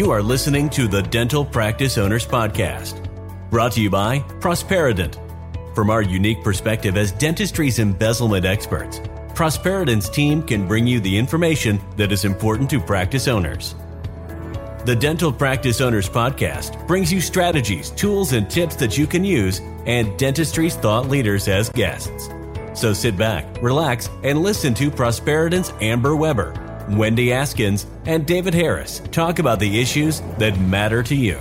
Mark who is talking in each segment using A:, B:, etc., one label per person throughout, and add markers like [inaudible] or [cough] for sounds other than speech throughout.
A: You are listening to the Dental Practice Owners Podcast, brought to you by Prosperident. From our unique perspective as dentistry's embezzlement experts, Prosperident's team can bring you the information that is important to practice owners. The Dental Practice Owners Podcast brings you strategies, tools, and tips that you can use, and dentistry's thought leaders as guests. So sit back, relax, and listen to Prosperident's Amber Weber, Wendy Askins, and David Harris talk about the issues that matter to you.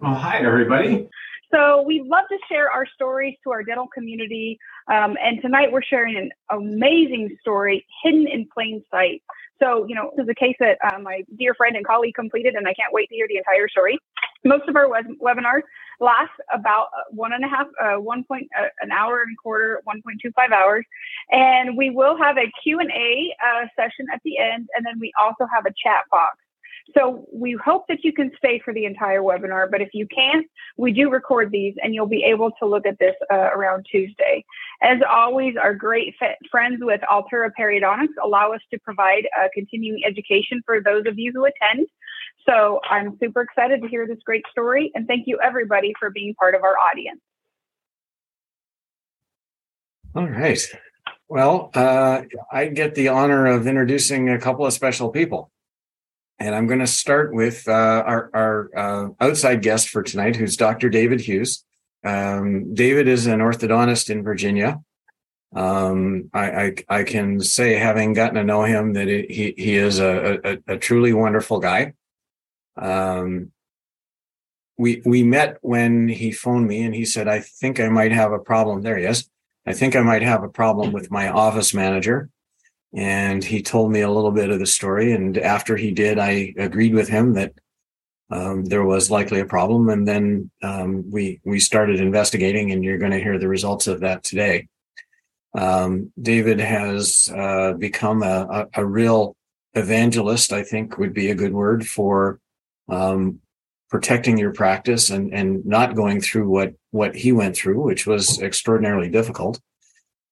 B: Well, hi, everybody.
C: So we love to share our stories to our dental community. Um, and tonight we're sharing an amazing story hidden in plain sight. So, you know, this is a case that uh, my dear friend and colleague completed, and I can't wait to hear the entire story. Most of our web- webinars last about uh, one and a half, uh, one point, uh, an hour and a quarter, 1.25 hours. And we will have a Q&A uh, session at the end, and then we also have a chat box. So we hope that you can stay for the entire webinar, but if you can't, we do record these and you'll be able to look at this uh, around Tuesday. As always, our great friends with Altura Periodontics allow us to provide uh, continuing education for those of you who attend. So I'm super excited to hear this great story and thank you everybody for being part of our audience.
B: All right. Well, uh, I get the honor of introducing a couple of special people. And I'm going to start with uh, our, our uh, outside guest for tonight, who's Dr. David Hughes. Um, David is an orthodontist in Virginia. Um, I, I, I, can say, having gotten to know him, that it, he he is a, a, a truly wonderful guy. Um, we we met when he phoned me and he said, "I think I might have a problem." There he is. I think I might have a problem with my office manager and he told me a little bit of the story. And after he did, I agreed with him that um, there was likely a problem. And then um, we we started investigating, and you're going to hear the results of that today. Um, David has uh, become a, a, a, real evangelist. I think would be a good word for um, protecting your practice and and not going through what what he went through, which was extraordinarily difficult.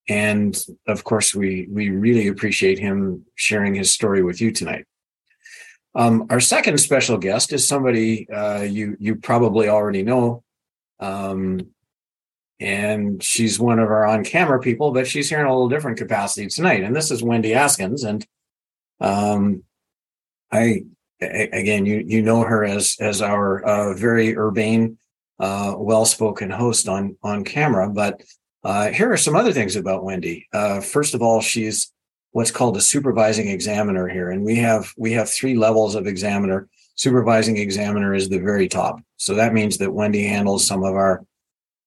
B: And of course, we we really appreciate him sharing his story with you tonight. Um, our second special guest is somebody uh, you you probably already know, um, and she's one of our on-camera people, but she's here in a little different capacity tonight. And this is Wendy Askins, and um, I again you you know her as as our uh, very urbane, uh, well-spoken host on on camera, but uh, here are some other things about Wendy. Uh, first of all, she's what's called a supervising examiner here, and we have we have three levels of examiner. Supervising examiner is the very top, so that means that Wendy handles some of our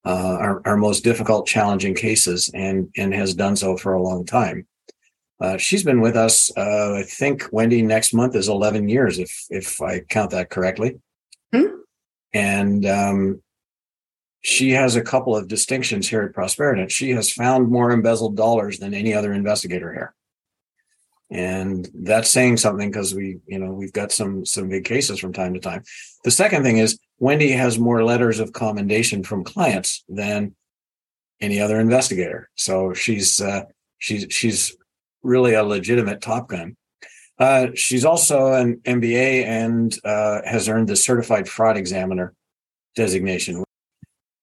B: uh, our, our, most difficult, challenging cases, and and has done so for a long time. Uh, she's been with us. Uh, I think Wendy next month is 11 years, if if I count that correctly. Hmm? And um, she has a couple of distinctions here at Prosperident. She has found more embezzled dollars than any other investigator here. And that's saying something because we, you know, we've got some some big cases from time to time. The second thing is Wendy has more letters of commendation from clients than any other investigator. So she's uh, she's she's really a legitimate top gun. Uh, she's also an MBA and uh, has earned the certified fraud examiner designation,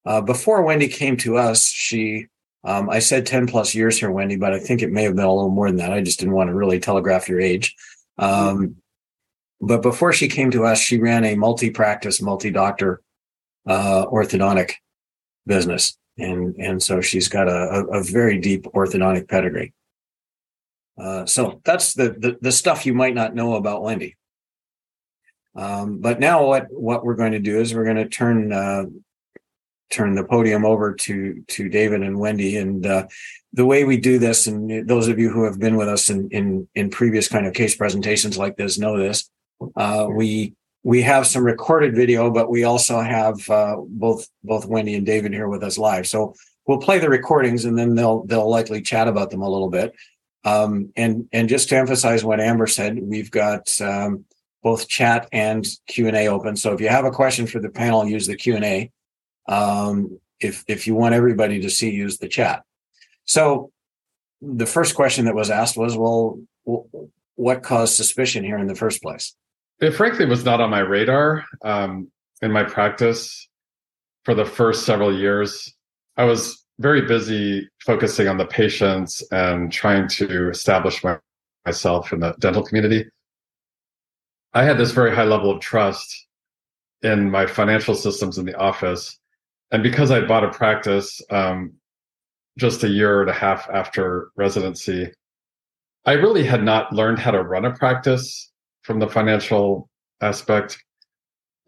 B: uh, before Wendy came to us, she, um, I said 10 plus years here, Wendy, but I think it may have been a little more than that. I just didn't want to really telegraph your age. Um, but before she came to us, she ran a multi practice, multi doctor uh, orthodontic business. And, and so she's got a, a, very deep orthodontic pedigree. Uh, so that's the, the, the stuff you might not know about Wendy. Um, but now what what we're going to do is we're going to turn uh, turn the podium over to to David and Wendy. And uh, the way we do this, and those of you who have been with us in in, in previous kind of case presentations like this know this. Uh, we we have some recorded video, but we also have uh, both both Wendy and David here with us live. So we'll play the recordings, and then they'll they'll likely chat about them a little bit. Um, and and just to emphasize what Amber said, we've got um, both chat and Q and A open. So if you have a question for the panel, use the Q and A. Um, if if you want everybody to see, use the chat. So the first question that was asked was, well, what caused suspicion here in the first place?
D: it frankly was not on my radar um, in my practice for the first several years. I was very busy focusing on the patients and trying to establish my, myself in the dental community. I had this very high level of trust in my financial systems in the office. And because I bought a practice um, just a year and a half after residency, I really had not learned how to run a practice from the financial aspect.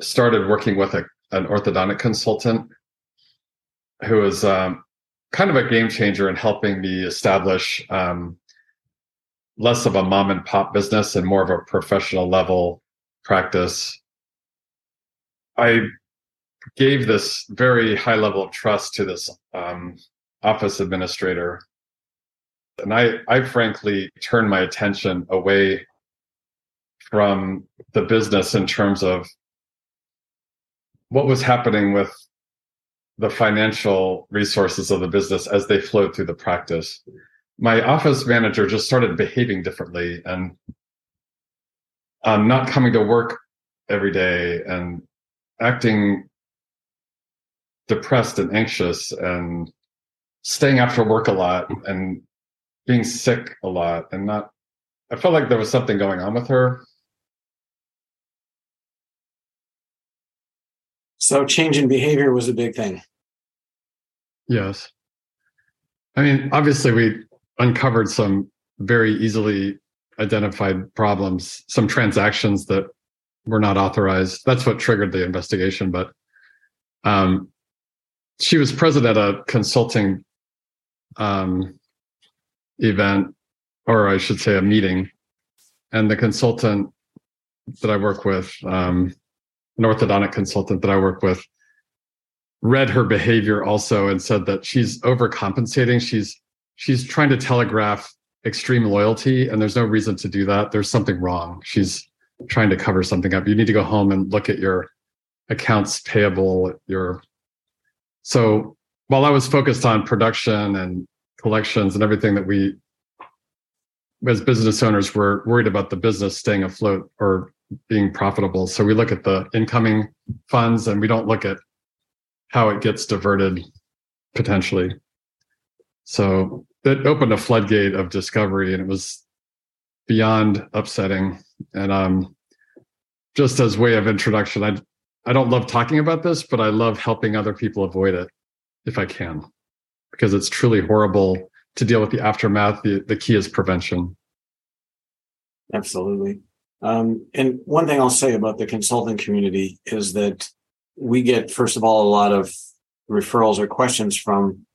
D: Started working with a, an orthodontic consultant who was um, kind of a game changer in helping me establish um, less of a mom and pop business and more of a professional level practice. I gave this very high level of trust to this um, office administrator. And I, I frankly turned my attention away from the business in terms of what was happening with the financial resources of the business as they flowed through the practice. My office manager just started behaving differently and um, not coming to work every day and acting depressed and anxious and staying after work a lot and being sick a lot and not I felt like there was something going on with her.
B: So change in behavior was a big thing.
D: Yes. I mean, obviously we uncovered some very easily identified problems, some transactions that were not authorized. That's what triggered the investigation. But um, she was present at a consulting um, event, or I should say, a meeting, and the consultant that I work with, um, an orthodontic consultant that I work with, read her behavior also and said that she's overcompensating. She's she's trying to telegraph extreme loyalty, and there's no reason to do that. There's something wrong. She's trying to cover something up. You need to go home and look at your accounts payable, your so while I was focused on production and collections and everything that we as business owners were worried about the business staying afloat or being profitable. So we look at the incoming funds and we don't look at how it gets diverted potentially. So it opened a floodgate of discovery and it was beyond upsetting. And um, just as way of introduction, I I don't love talking about this, but I love helping other people avoid it if I can, because it's truly horrible to deal with the aftermath. The, the key is prevention.
B: Absolutely. Um, and one thing I'll say about the consulting community is that we get, first of all, a lot of referrals or questions from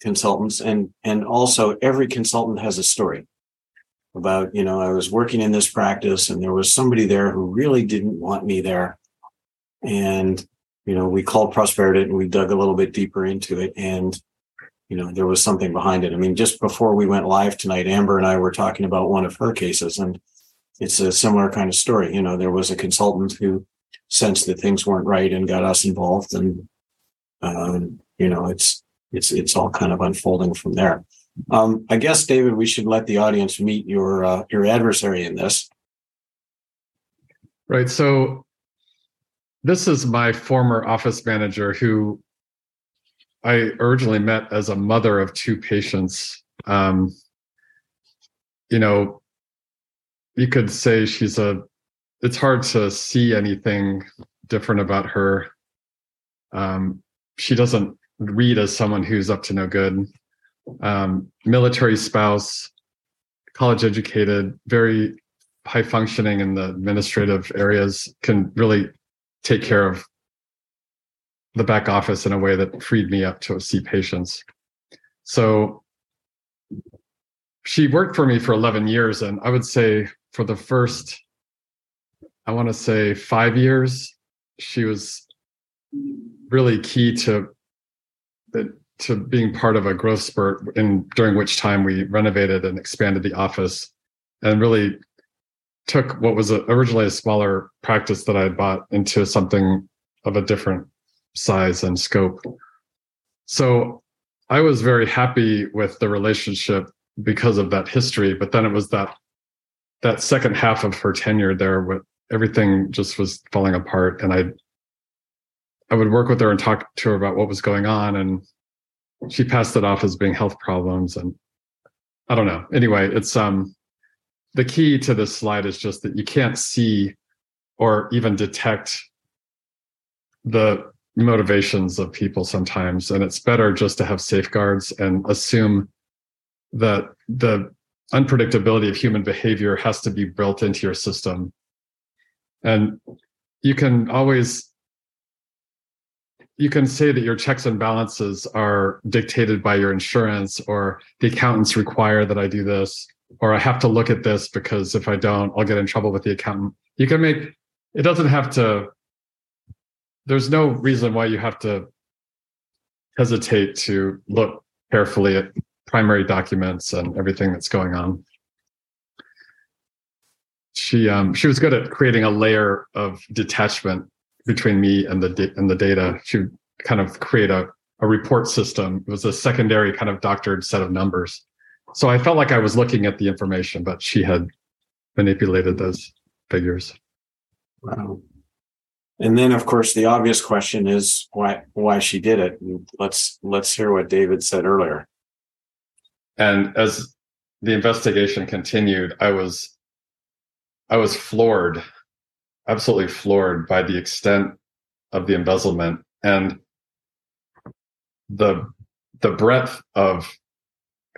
B: consultants and and also every consultant has a story about you know i was working in this practice and there was somebody there who really didn't want me there and you know we called Prosperident and we dug a little bit deeper into it and you know there was something behind it. I mean just before we went live tonight amber and i were talking about one of her cases and it's a similar kind of story. You know there was a consultant who sensed that things weren't right and got us involved and um, you know it's it's it's all kind of unfolding from there. Um, i guess david we should let the audience meet your uh, your adversary in this.
D: Right. So this is my former office manager who I originally met as a mother of two patients. Um, you know, you could say she's a, it's hard to see anything different about her. Um, she doesn't read as someone who's up to no good. Um, military spouse, college educated, very high functioning in the administrative areas, can really take care of the back office in a way that freed me up to see patients. So she worked for me for 11 years. And I would say for the first, I want to say five years, she was really key to to being part of a growth spurt in during which time we renovated and expanded the office and really took what was a, originally a smaller practice that I had bought into something of a different size and scope. So I was very happy with the relationship because of that history. But then it was that that second half of her tenure there with everything just was falling apart. And I, I would work with her and talk to her about what was going on. And she passed it off as being health problems. And I don't know. Anyway, it's, um, the key to this slide is just that you can't see or even detect the motivations of people sometimes. And it's better just to have safeguards and assume that the unpredictability of human behavior has to be built into your system. And you can always you can say that your checks and balances are dictated by your insurance or the accountants require that I do this or I have to look at this because if I don't, I'll get in trouble with the accountant. You can make it doesn't have to there's no reason why you have to hesitate to look carefully at primary documents and everything that's going on. She um, she was good at creating a layer of detachment between me and the and the data. She would kind of create a a report system. It was a secondary kind of doctored set of numbers. So I felt like I was looking at the information, but she had manipulated those figures.
B: Wow. And then, of course, the obvious question is why why she did it. And let's let's hear what David said earlier.
D: And as the investigation continued, I was I was floored, absolutely floored by the extent of the embezzlement and the the breadth of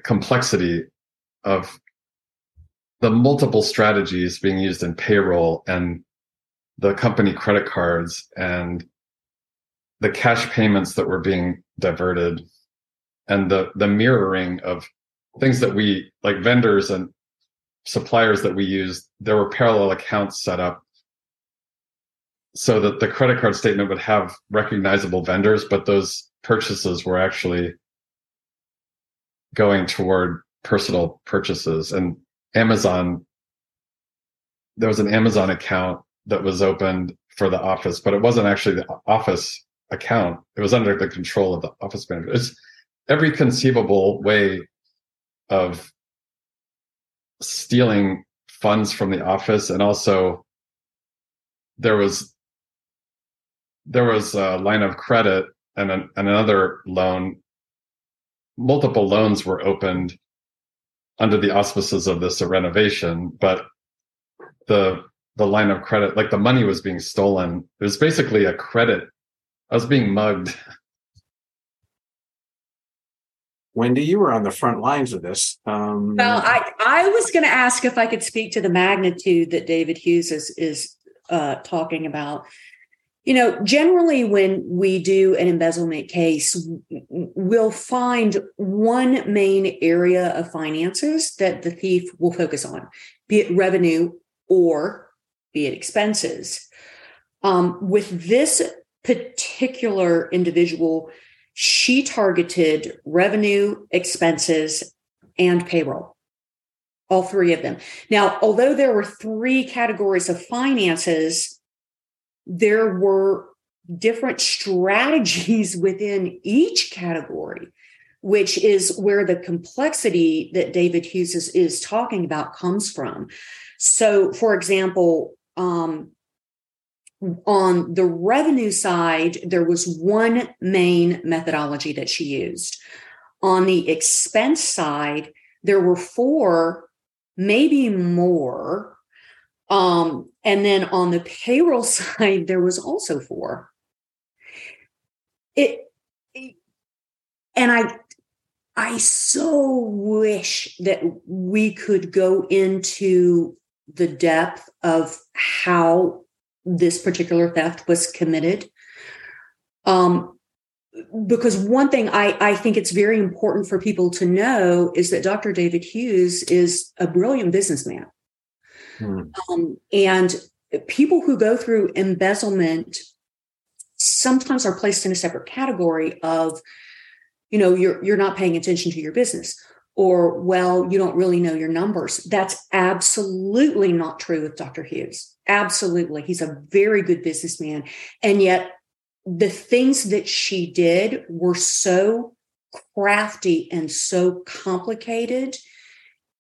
D: complexity of the multiple strategies being used in payroll and the company credit cards and the cash payments that were being diverted and the the mirroring of things that we like vendors and suppliers that we use there were parallel accounts set up so that the credit card statement would have recognizable vendors but those purchases were actually going toward personal purchases. And amazon there was an amazon account that was opened for the office but it wasn't actually the office account. It was under the control of the office manager. It's every conceivable way of stealing funds from the office. And also there was there was a line of credit and, an, and another loan multiple loans were opened under the auspices of this renovation but the the line of credit like the money was being stolen it was basically a credit i was being mugged [laughs]
B: Wendy, you were on the front lines of this. Um,
E: well, I, I was going to ask if I could speak to the magnitude that David Hughes is, is uh, talking about. You know, generally, when we do an embezzlement case, we'll find one main area of finances that the thief will focus on, be it revenue or be it expenses. Um, with this particular individual, she targeted revenue, expenses, and payroll. All three of them. Now, although there were three categories of finances, there were different strategies [laughs] within each category, which is where the complexity that David Hughes is, is talking about comes from. So, for example, um, on the revenue side, there was one main methodology that she used. On the expense side, there were four, maybe more. Um, and then on the payroll [laughs] side, there was also four. It, it and I I so wish that we could go into the depth of how this particular theft was committed. Um, because one thing I, I think it's very important for people to know is that Dr. David Hughes is a brilliant businessman. Hmm. Um, and people who go through embezzlement sometimes are placed in a separate category of, you know, you're you're not paying attention to your business or well you don't really know your numbers. That's absolutely not true with dr hughes. Absolutely. He's a very good businessman. And yet the things that she did were so crafty and so complicated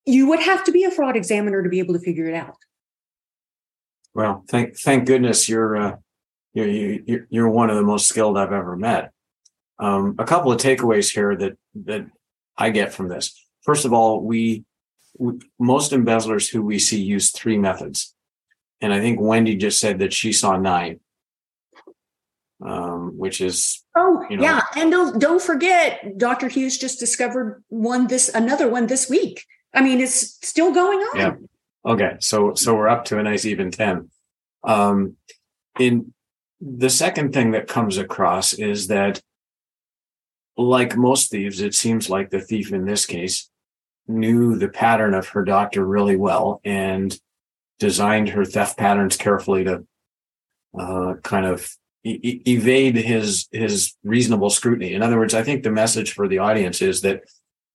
E: you would have to be a fraud examiner to be able to figure it out
B: Well, thank thank goodness you're uh, you're you, you're one of the most skilled I've ever met. Um, a couple of takeaways here that that I get from this. First of all, we, we most embezzlers who we see use three methods, and I think Wendy just said that she saw nine, um, which is
E: Oh
B: you know.
E: yeah, and don't don't forget, Dr. Hughes just discovered one this another one this week. I mean, it's still going on.
B: Yeah. Okay, so so we're up to a nice even ten. Um, in the second thing that comes across is that, like most thieves, it seems like the thief in this case knew the pattern of her doctor really well and designed her theft patterns carefully to uh, kind of e- evade his his reasonable scrutiny. In other words, I think the message for the audience is that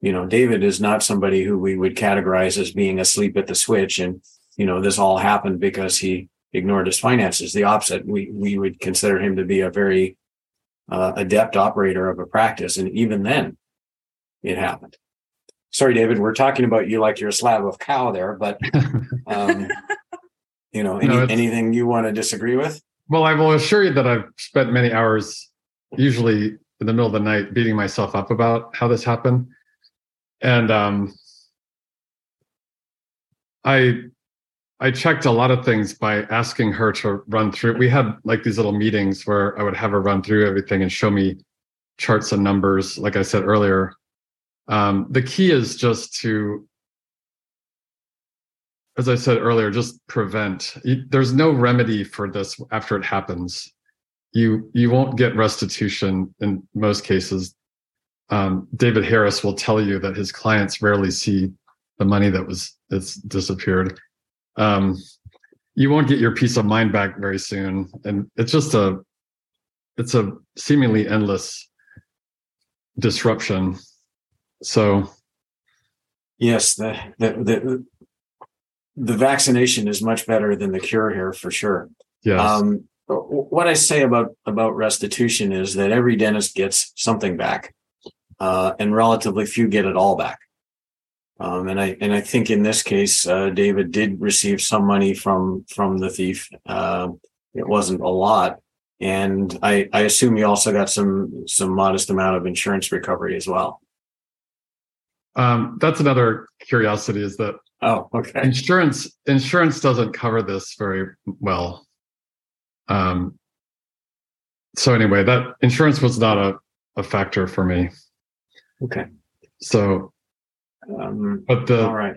B: you know, David is not somebody who we would categorize as being asleep at the switch. And, you know, this all happened because he ignored his finances. The opposite, we, we would consider him to be a very uh, adept operator of a practice. And even then it happened. Sorry, David, we're talking about you like you're a slab of cow there, but, [laughs] um, you know, any,
D: No,
B: anything you want to disagree with?
D: Well, I will assure you that I've spent many hours, usually in the middle of the night, beating myself up about how this happened. And um, I I checked a lot of things by asking her to run through. We had like these little meetings where I would have her run through everything and show me charts and numbers. Like I said earlier, um, the key is just to, as I said earlier, just prevent. There's no remedy for this after it happens. You you won't get restitution in most cases. Um, David Harris will tell you that his clients rarely see the money that was that's disappeared. Um, you won't get your peace of mind back very soon, and it's just a it's a seemingly endless disruption. So
B: Yes, the, the, the, the vaccination is much better than the cure here for sure.
D: yes,
B: Um, what I say about about restitution is that every dentist gets something back, uh, and relatively few get it all back. Um, and I and I think in this case, uh, David did receive some money from from the thief. Uh, it wasn't a lot, and I I assume you also got some some modest amount of insurance recovery as well.
D: um, that's another curiosity is that
B: Oh, okay.
D: insurance insurance doesn't cover this very well um so anyway that insurance was not a, a factor for me
B: Okay.
D: so
B: Um,
D: but the
B: all right.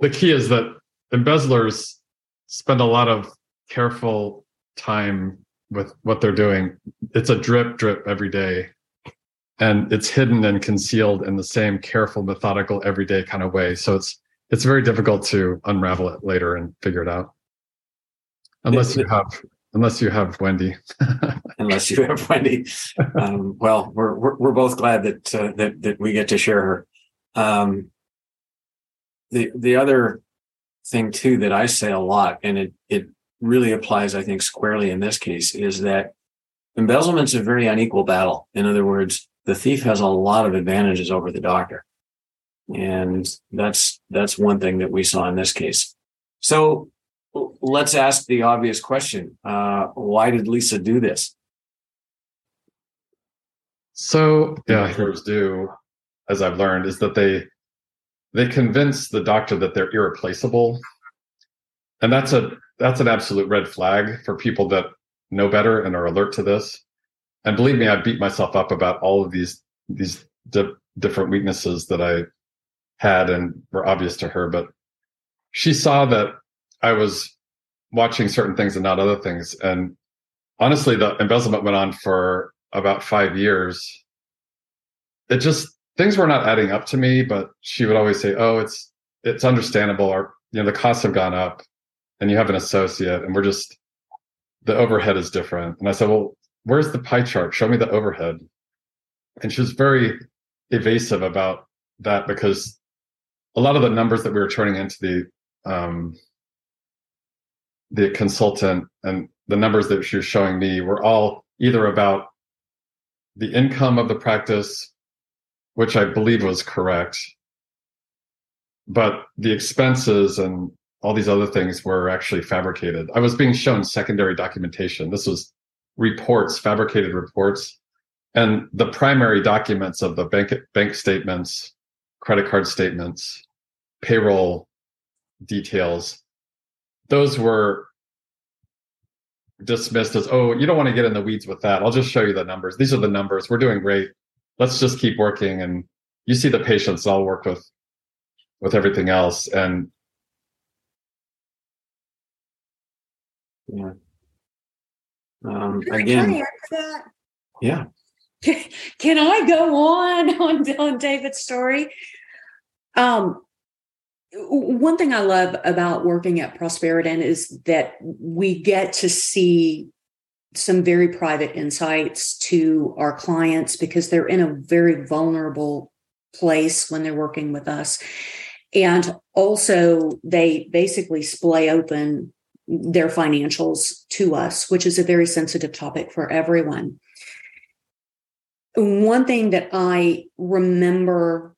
D: the key is that embezzlers spend a lot of careful time with what they're doing it's a drip drip every day and it's hidden and concealed in the same careful methodical everyday kind of way so it's it's very difficult to unravel it later and figure it out unless you have unless you have wendy [laughs]
B: unless you have Wendy. Um, well, we're, we're we're both glad that uh, that that we get to share her. Um, the the other thing too that I say a lot, and it it really applies, I think, squarely in this case, is that embezzlement's a very unequal battle. In other words, the thief has a lot of advantages over the doctor, and that's that's one thing that we saw in this case. So let's ask the obvious question: uh, Why did Lisa do this?
D: So yeah, heroes do, as I've learned, is that they they convince the doctor that they're irreplaceable, and that's a that's an absolute red flag for people that know better and are alert to this. And believe me, I beat myself up about all of these these di- different weaknesses that I had and were obvious to her. But she saw that I was watching certain things and not other things, and honestly, the embezzlement went on for about five years. It just things were not adding up to me, but she would always say, "Oh, it's it's understandable, or you know, the costs have gone up, and you have an associate, and we're just the overhead is different." And I said, "Well, where's the pie chart? Show me the overhead." And she was very evasive about that because a lot of the numbers that we were turning into the um, the consultant and the numbers that she was showing me were all either about the income of the practice, which I believe was correct, but the expenses and all these other things were actually fabricated. I was being shown secondary documentation. This was reports, fabricated reports, and the primary documents of the bank bank statements, credit card statements, payroll details. Those were dismissed as, oh, you don't want to get in the weeds with that. I'll just show you the numbers. These are the numbers. We're doing great. Let's just keep working. And you see the patients. I'll work with with everything else. And
B: yeah. Um, again, yeah. [laughs]
E: Can I go on [laughs] on, on David's story? Um, one thing I love about working at Prosperident is that we get to see some very private insights to our clients because they're in a very vulnerable place when they're working with us. And also, they basically splay open their financials to us, which is a very sensitive topic for everyone. One thing that I remember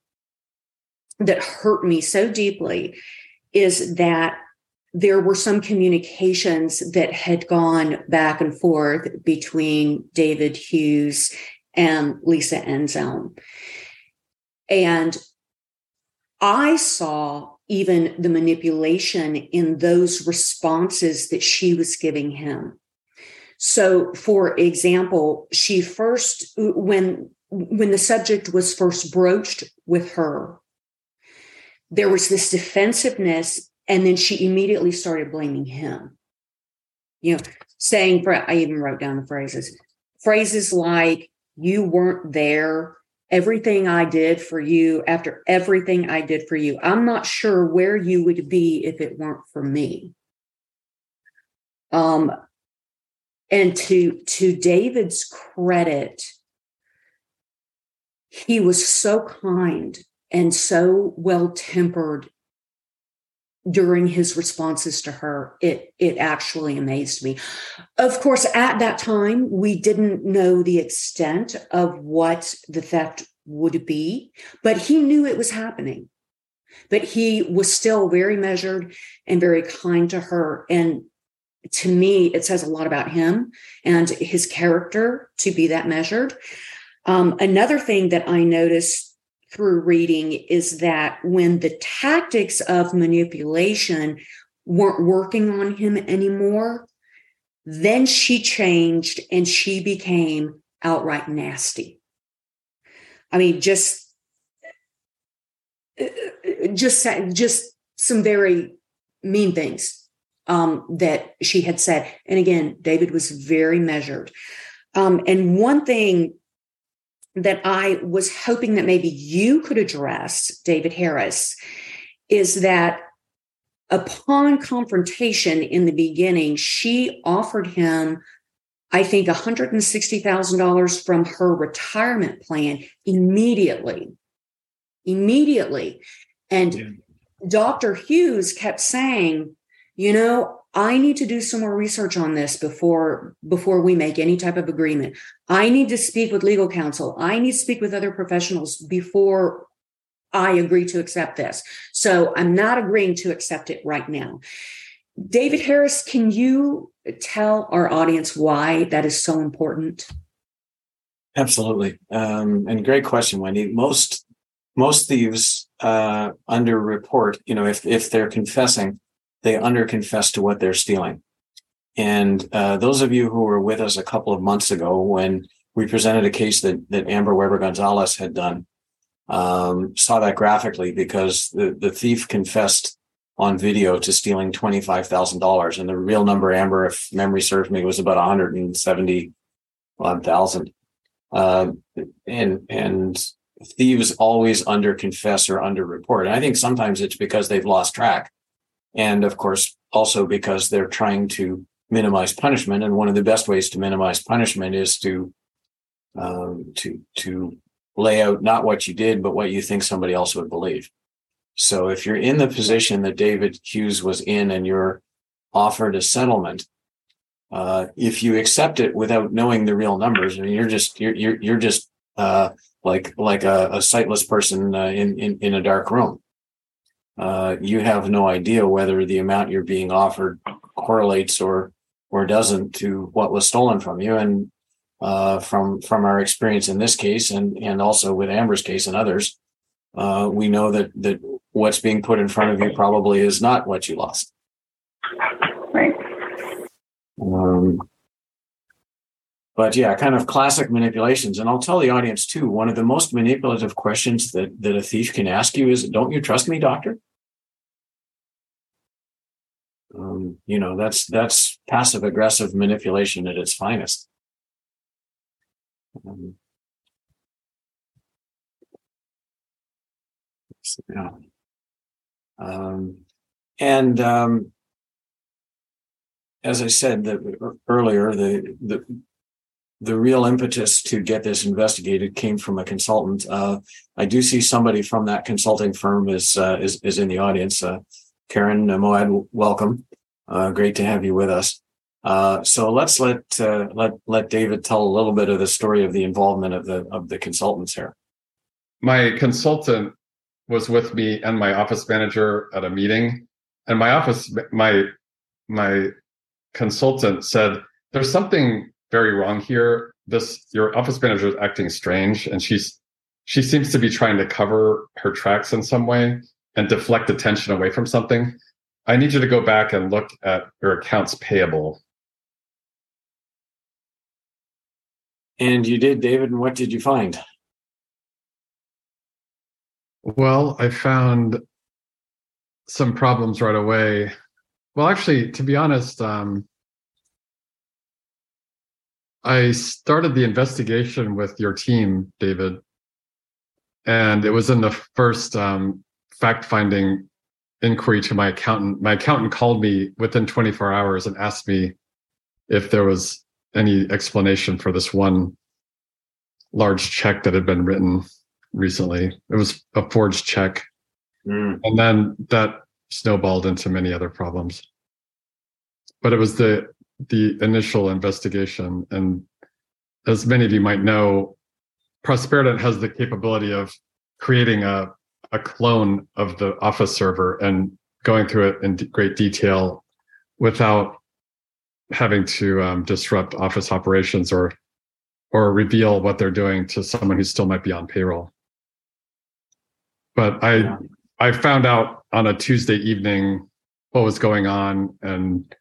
E: that hurt me so deeply is that there were some communications that had gone back and forth between David Hughes and Lisa Enzelm. And I saw even the manipulation in those responses that she was giving him. So, for example, she first, when when the subject was first broached with her, there was this defensiveness and then she immediately started blaming him. You know saying i even wrote down the phrases phrases like you weren't there. Everything i did for you after everything i did for you i'm not sure where you would be if it weren't for me. Um and to to david's credit he was so kind and so well tempered during his responses to her it it actually amazed me. Of course at that time we didn't know the extent of what the theft would be but he knew it was happening. But he was still very measured and very kind to her and to me it says a lot about him and his character to be that measured. Um, another thing that i noticed through reading is that when the tactics of manipulation weren't working on him anymore, then she changed and she became outright nasty. I mean, just just just some very mean things um, that she had said. And again, David was very measured. Um, and one thing that I was hoping that maybe you could address, David Harris, is that upon confrontation in the beginning, she offered him, I think, $160,000 from her retirement plan immediately. Immediately. And yeah. Dr. Hughes kept saying, you know, I need to do some more research on this before before we make any type of agreement. I need to speak with legal counsel. I need to speak with other professionals before I agree to accept this. So I'm not agreeing to accept it right now. David Harris, can you tell our audience why that is so important?
B: Absolutely, um, and great question, Wendy. Most most thieves uh, under report, you know, if if they're confessing, they underconfess to what they're stealing. And uh, those of you who were with us a couple of months ago when we presented a case that that Amber Weber Gonzalez had done um, saw that graphically because the, the thief confessed on video to stealing twenty five thousand dollars, and the real number, Amber, if memory serves me, was about one hundred and seventy one thousand. Uh, and and thieves always under confess or under report. And I think sometimes it's because they've lost track and of course, also because they're trying to minimize punishment. And one of the best ways to minimize punishment is to um, to to lay out not what you did, but what you think somebody else would believe. So if you're in the position that David Hughes was in, and you're offered a settlement, uh, if you accept it without knowing the real numbers, I mean, you're just you're you're, you're just uh, like like a, a sightless person uh, in, in in a dark room. Uh, you have no idea whether the amount you're being offered correlates or or doesn't to what was stolen from you. And uh, from from our experience in this case, and and also with Amber's case and others, uh, we know that that what's being put in front of you probably is not what you lost.
C: Right.
B: Um, but yeah, kind of classic manipulations. And I'll tell the audience too, one of the most manipulative questions that, that a thief can ask you is, don't you trust me, doctor? Um, you know, that's, that's passive aggressive manipulation at its finest. Um, yeah. Um, and, um, as I said the, earlier, the, the the real impetus to get this investigated came from a consultant. Uh, I do see somebody from that consulting firm is uh, is, is in the audience. Uh, Karen Moad, welcome. Uh, great to have you with us. Uh, so let's let uh, let let David tell a little bit of the story of the involvement of the of the consultants here.
D: My consultant was with me and my office manager at a meeting, and my office my my consultant said, "There's something very wrong here. This your office manager is acting strange, and she's she seems to be trying to cover her tracks in some way and deflect attention away from something. I need you to go back and look at your accounts payable.
B: And you did, David. And what did you find?
D: Well, I found some problems right away. Well, actually, to be honest, um, I started the investigation with your team, David, and it was in the first um, fact finding inquiry to my accountant. My accountant called me within 24 hours and asked me if there was any explanation for this one large check that had been written recently. It was a forged check. Mm. And then that snowballed into many other problems. But it was the the initial investigation. And as many of you might know, Prosperident has the capability of creating a, a clone of the Office server and going through it in great detail without having to um, disrupt Office operations or or reveal what they're doing to someone who still might be on payroll. But I yeah. I found out on a Tuesday evening what was going on and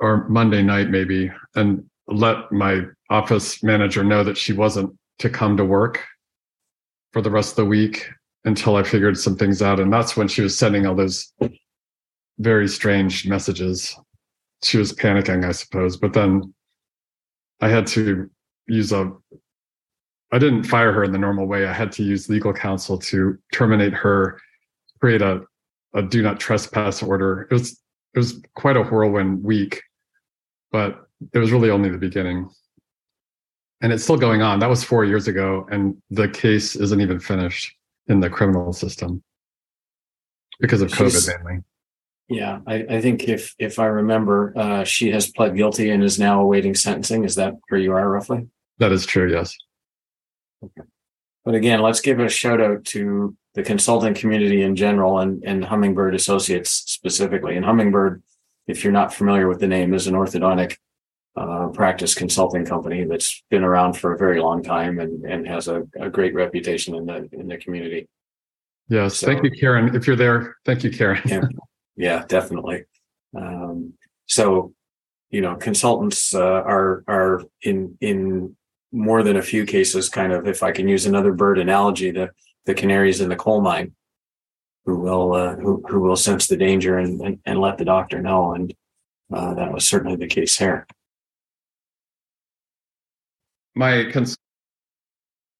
D: or Monday night maybe and let my office manager know that she wasn't to come to work for the rest of the week until I figured some things out. And that's when she was sending all those very strange messages. She was panicking, I suppose. But then I had to use a I didn't fire her in the normal way. I had to use legal counsel to terminate her, create a, a do not trespass order. It was it was quite a whirlwind week but it was really only the beginning. And it's still going on. That was four years ago, and the case isn't even finished in the criminal system because of She's, COVID mainly.
B: Yeah, I, I, think if if I remember, uh, she has pled guilty and is now awaiting sentencing. Is that where you are roughly?
D: That is true. Yes.
B: Okay. But again, let's give a shout out to the consulting community in general and, and Hummingbird Associates specifically. And Hummingbird if you're not familiar with the name, is an orthodontic uh, practice consulting company that's been around for a very long time and, and has a, a great reputation in the in the community.
D: Yes, so, thank you, Karen. If you're there, thank you, Karen.
B: yeah, [laughs] yeah, definitely. Um, so, you know, consultants uh, are are in in more than a few cases, kind of, if I can use another bird analogy, the the canaries in the coal mine who will uh, who who will sense the danger and, and, and let the doctor know. And uh, that was certainly the case here.
D: My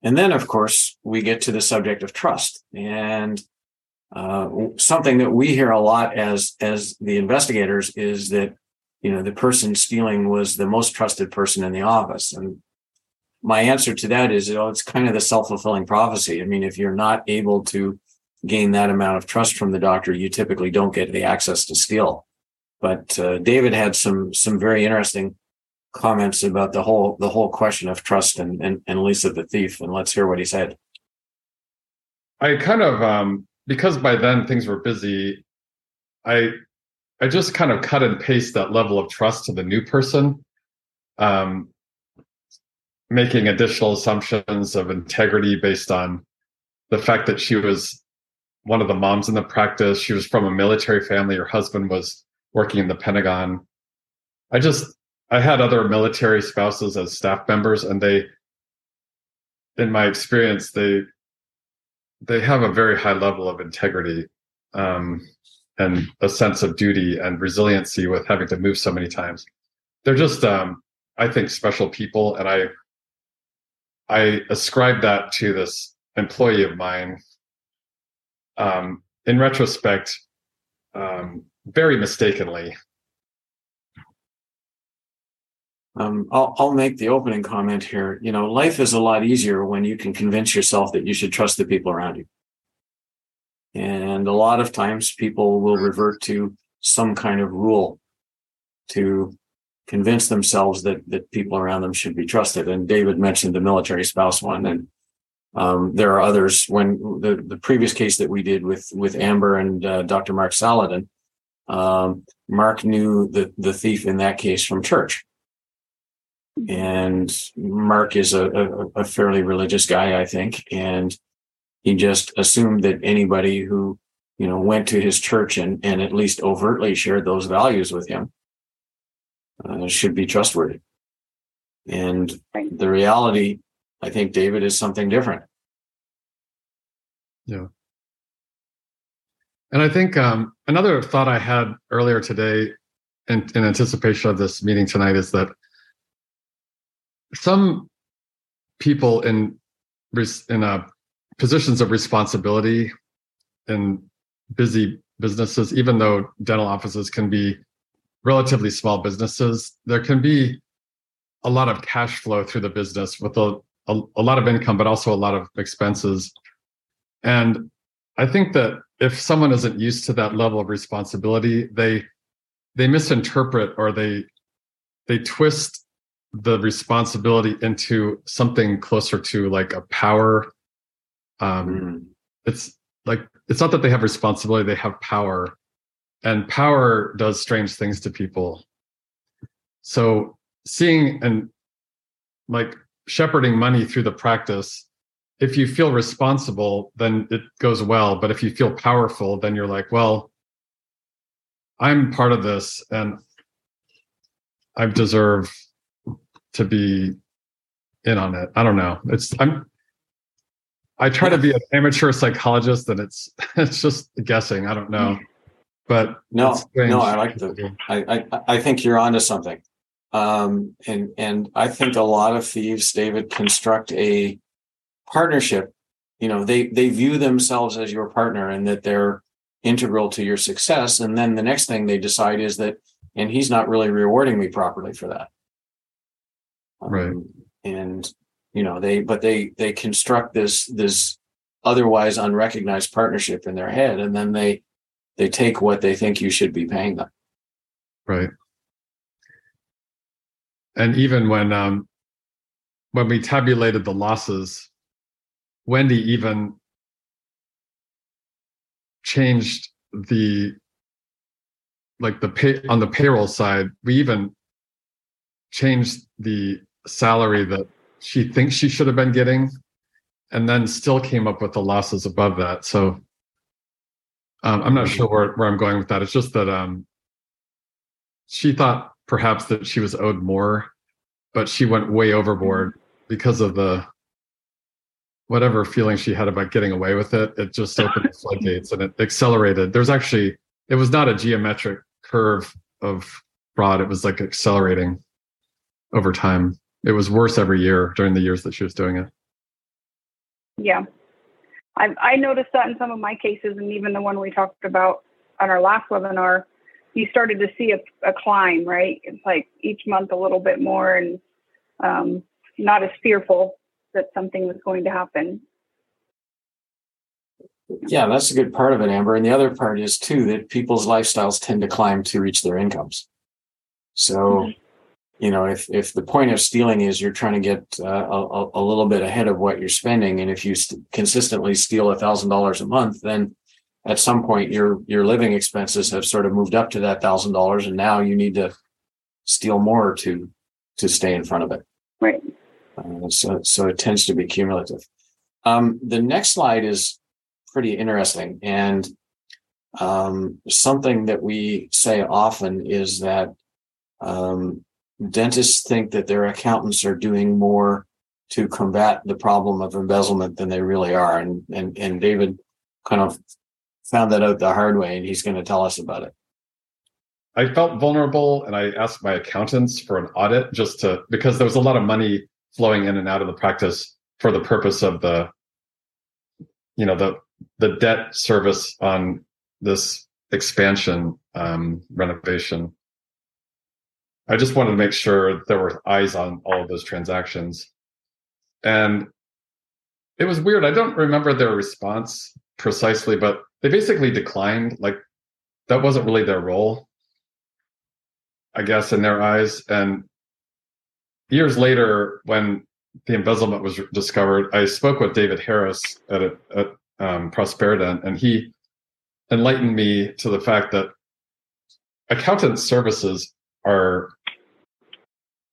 B: and then, of course, we get to the subject of trust, and uh, something that we hear a lot as as the investigators is that you know the person stealing was the most trusted person in the office, and my answer to that is, you know, it's kind of the self fulfilling prophecy. I mean, if you're not able to gain that amount of trust from the doctor, you typically don't get the access to steal. But uh, David had some some very interesting comments about the whole the whole question of trust and and, and Lisa the thief. And let's hear what he said.
D: I kind of um, because by then things were busy, I I just kind of cut and paste that level of trust to the new person, um, making additional assumptions of integrity based on the fact that she was one of the moms in the practice. She was from a military family. Her husband was working in the Pentagon. I just I had other military spouses as staff members, and they, in my experience, they they have a very high level of integrity um, and a sense of duty and resiliency with having to move so many times. They're just, um, I think, special people, and I I ascribe that to this employee of mine. Um, in retrospect, um, very mistakenly,
B: Um, I'll, I'll make the opening comment here. You know, life is a lot easier when you can convince yourself that you should trust the people around you. And a lot of times people will revert to some kind of rule to convince themselves that, that people around them should be trusted. And David mentioned the military spouse one. And um, there are others when the, the previous case that we did with, with Amber and uh, Dr. Mark Saladin, um, Mark knew the, the thief in that case from church and Mark is a, a, a, fairly religious guy, I think, and he just assumed that anybody who you know went to his church and and at least overtly shared those values with him uh, should be trustworthy. And the reality, I think, David is something different.
D: Yeah. And I think um, another thought I had earlier today in, in anticipation of this meeting tonight is that some people in in uh, positions of responsibility in busy businesses, even though dental offices can be relatively small businesses, there can be a lot of cash flow through the business with a, a, a lot of income, but also a lot of expenses. And I think that if someone isn't used to that level of responsibility, they they misinterpret or they they twist the responsibility into something closer to like a power um mm. it's like it's not that they have responsibility they have power and power does strange things to people so seeing and like shepherding money through the practice if you feel responsible then it goes well but if you feel powerful then you're like well i'm part of this and i deserve to be in on it. I don't know. It's I'm I try to be an amateur psychologist and it's [laughs] it's just guessing. I don't know. Mm-hmm. But
B: no, no, I like the I, I I think you're onto something. Um and and I think a lot of thieves, David, construct a partnership. You know, they they view themselves as your partner and that they're integral to your success. And then the next thing they decide is that and he's not really rewarding me properly for that
D: right
B: um, and you know they but they they construct this this otherwise unrecognized partnership in their head and then they they take what they think you should be paying them
D: right and even when um when we tabulated the losses wendy even changed the like the pay on the payroll side we even changed the salary that she thinks she should have been getting and then still came up with the losses above that. So um, i'm not sure where, where i'm going with that. It's just that um, she thought perhaps that she was owed more but she went way overboard mm-hmm. because of the whatever feeling she had about getting away with it. It just opened the [laughs] floodgates and it accelerated. There's actually it was not a geometric curve of fraud it was like accelerating over time. It was worse every year during the years that she was doing it.
C: Yeah. I, I noticed that in some of my cases, and even the one we talked about on our last webinar, you started to see a, a climb, right? It's like each month a little bit more and um, not as fearful that something was going to happen.
B: Yeah, that's a good part of it, Amber. And the other part is too that people's lifestyles tend to climb to reach their incomes. So mm-hmm you know, if if the point of stealing is you're trying to get uh, a, a little bit ahead of what you're spending, and if you st- consistently steal a thousand dollars a month, then at some point your your living expenses have sort of moved up to that thousand dollars, and now you need to steal more to to stay in front of it.
C: Right.
B: Uh, so so it tends to be cumulative. Um, the next slide is pretty interesting, and um, something that we say often is that um, dentists think that their accountants are doing more to combat the problem of embezzlement than they really are, and and and David kind of found that out the hard way, and he's going to tell us about it.
D: I felt vulnerable, and I asked my accountants for an audit just to because there was a lot of money flowing in and out of the practice for the purpose of the, you know, the the debt service on this expansion um, renovation. I just wanted to make sure there were eyes on all of those transactions. And it was weird. I don't remember their response precisely, but they basically declined. Like that wasn't really their role, I guess, in their eyes. And years later, when the embezzlement was discovered, I spoke with David Harris at, a, at um, and he enlightened me to the fact that accountant services are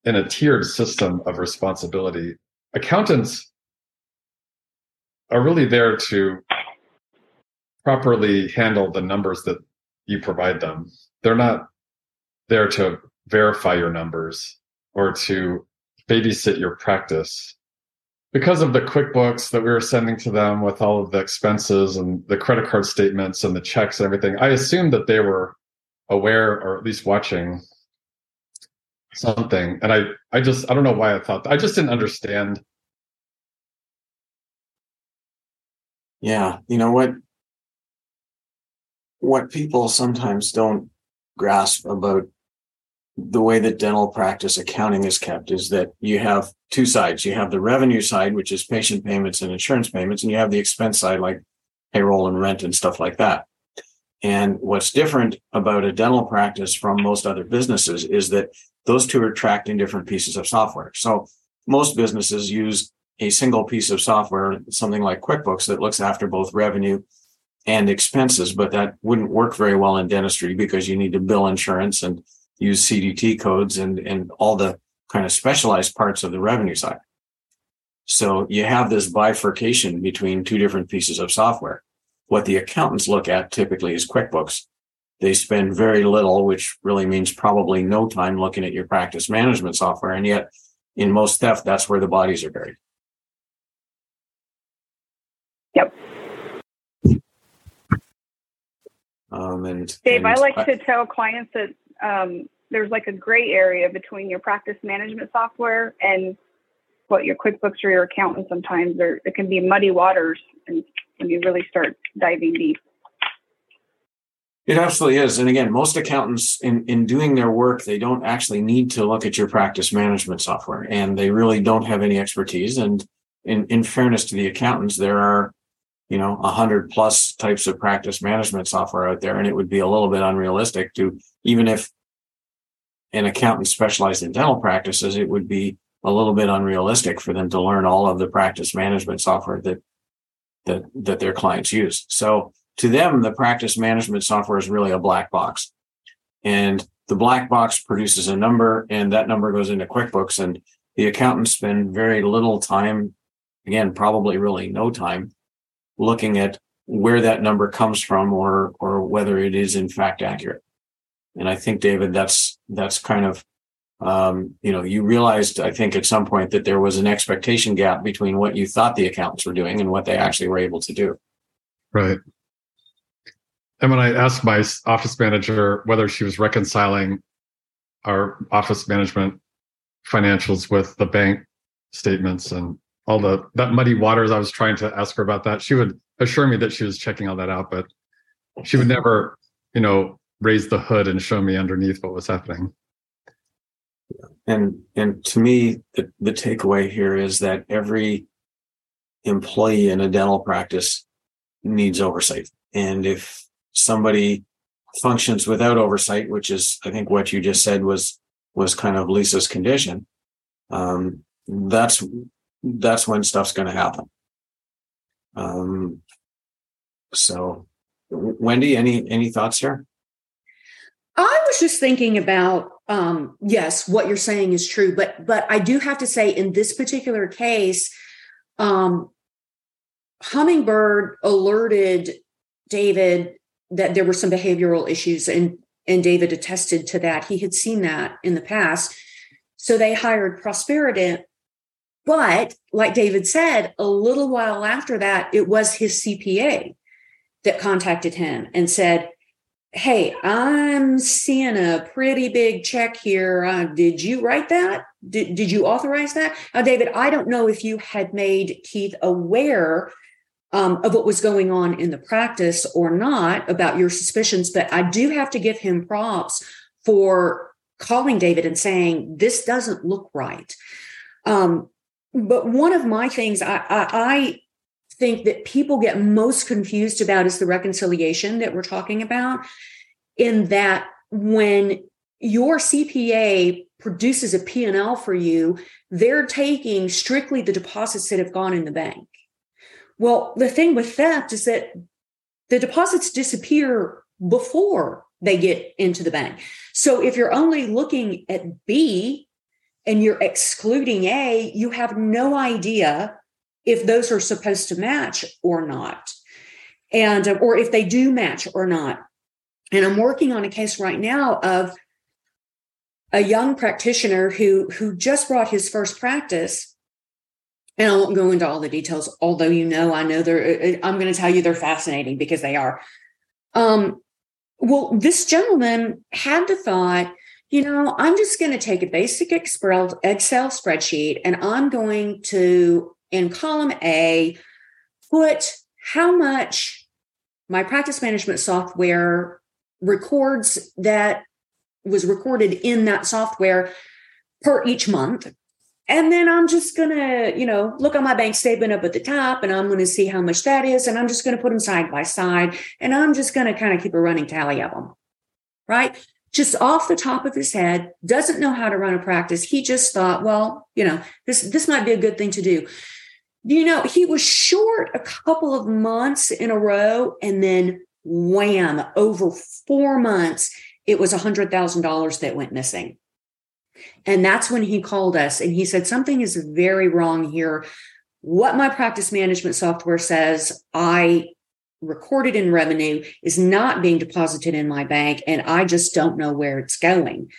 D: in a tiered system of responsibility. Accountants are really there to properly handle the numbers that you provide them. They're not there to verify your numbers or to babysit your practice. Because of the QuickBooks that we were sending to them with all of the expenses and the credit card statements and the checks and everything, I assumed that they were aware or at least watching something. And I, I just, I don't know why I thought that. I just didn't understand.
B: Yeah. You know what? What people sometimes don't grasp about the way that dental practice accounting is kept is that you have two sides. You have the revenue side, which is patient payments and insurance payments, and you have the expense side, like payroll and rent and stuff like that. And what's different about a dental practice from most other businesses is that those two are tracked in different pieces of software. So most businesses use a single piece of software, something like QuickBooks, that looks after both revenue and expenses, but that wouldn't work very well in dentistry because you need to bill insurance and use CDT codes and, and all the kind of specialized parts of the revenue side. So you have this bifurcation between two different pieces of software. What the accountants look at typically is QuickBooks. They spend very little, which really means probably no time looking at your practice management software. And yet in most theft, that's where the bodies are buried.
C: Yep.
B: Um, and
C: Dave,
B: and
C: I like to tell clients that um, there's like a gray area between your practice management software and what your QuickBooks or your accountant sometimes there it can be muddy waters and when you really start diving deep.
B: It absolutely is. And again, most accountants in, in doing their work, they don't actually need to look at your practice management software and they really don't have any expertise. And in, in fairness to the accountants, there are you know, a hundred plus types of practice management software out there. And it would be a little bit unrealistic to, even if an accountant specialized in dental practices, it would be a little bit unrealistic for them to learn all of the practice management software that, that, that their clients use. So to them, the practice management software is really a black box and the black box produces a number and that number goes into QuickBooks and the accountants spend very little time, again, probably really no time looking at where that number comes from or or whether it is in fact accurate. And I think David, that's that's kind of um, you know, you realized I think at some point that there was an expectation gap between what you thought the accountants were doing and what they actually were able to do.
D: Right. And when I asked my office manager whether she was reconciling our office management financials with the bank statements and all the that muddy waters. I was trying to ask her about that. She would assure me that she was checking all that out, but she would never, you know, raise the hood and show me underneath what was happening.
B: And and to me, the, the takeaway here is that every employee in a dental practice needs oversight. And if somebody functions without oversight, which is I think what you just said was was kind of Lisa's condition, um, that's that's when stuff's going to happen. Um, so Wendy, any any thoughts here?
E: I was just thinking about um, yes, what you're saying is true, but but I do have to say in this particular case, um, Hummingbird alerted David that there were some behavioral issues, and and David attested to that. He had seen that in the past, so they hired Prosperident. But like David said, a little while after that, it was his CPA that contacted him and said, Hey, I'm seeing a pretty big check here. Uh, did you write that? Did, did you authorize that? Now, David, I don't know if you had made Keith aware um, of what was going on in the practice or not about your suspicions, but I do have to give him props for calling David and saying, This doesn't look right. Um, but one of my things I, I, I think that people get most confused about is the reconciliation that we're talking about in that when your CPA produces a P&L for you, they're taking strictly the deposits that have gone in the bank. Well, the thing with theft is that the deposits disappear before they get into the bank. So if you're only looking at B and you're excluding A, you have no idea if those are supposed to match or not. And or if they do match or not. And i'm working on a case right now of a young practitioner who who just brought his first practice. And i won't go into all the details although you know i know they're uh, uh, i'm going to tell you they're fascinating because they are. Um well this gentleman had the thought you know i'm just going to take a basic excel spreadsheet and i'm going to in column A, put how much my practice management software records that was recorded in that software per each month. And then I'm just going to, you know, look on my bank statement up at the top and I'm going to see how much that is. And I'm just going to put them side by side. And I'm just going to kind of keep a running tally of them. Right. Just off the top of his head, doesn't know how to run a practice. He just thought, well, you know, this, this might be a good thing to do you know, he was short a couple of months in a row, and then wham, over four months, it was a $100,000 that went missing. And that's when he called us and he said, Something is very wrong here. What my practice management software says I recorded in revenue is not being deposited in my bank, and I just don't know where it's going.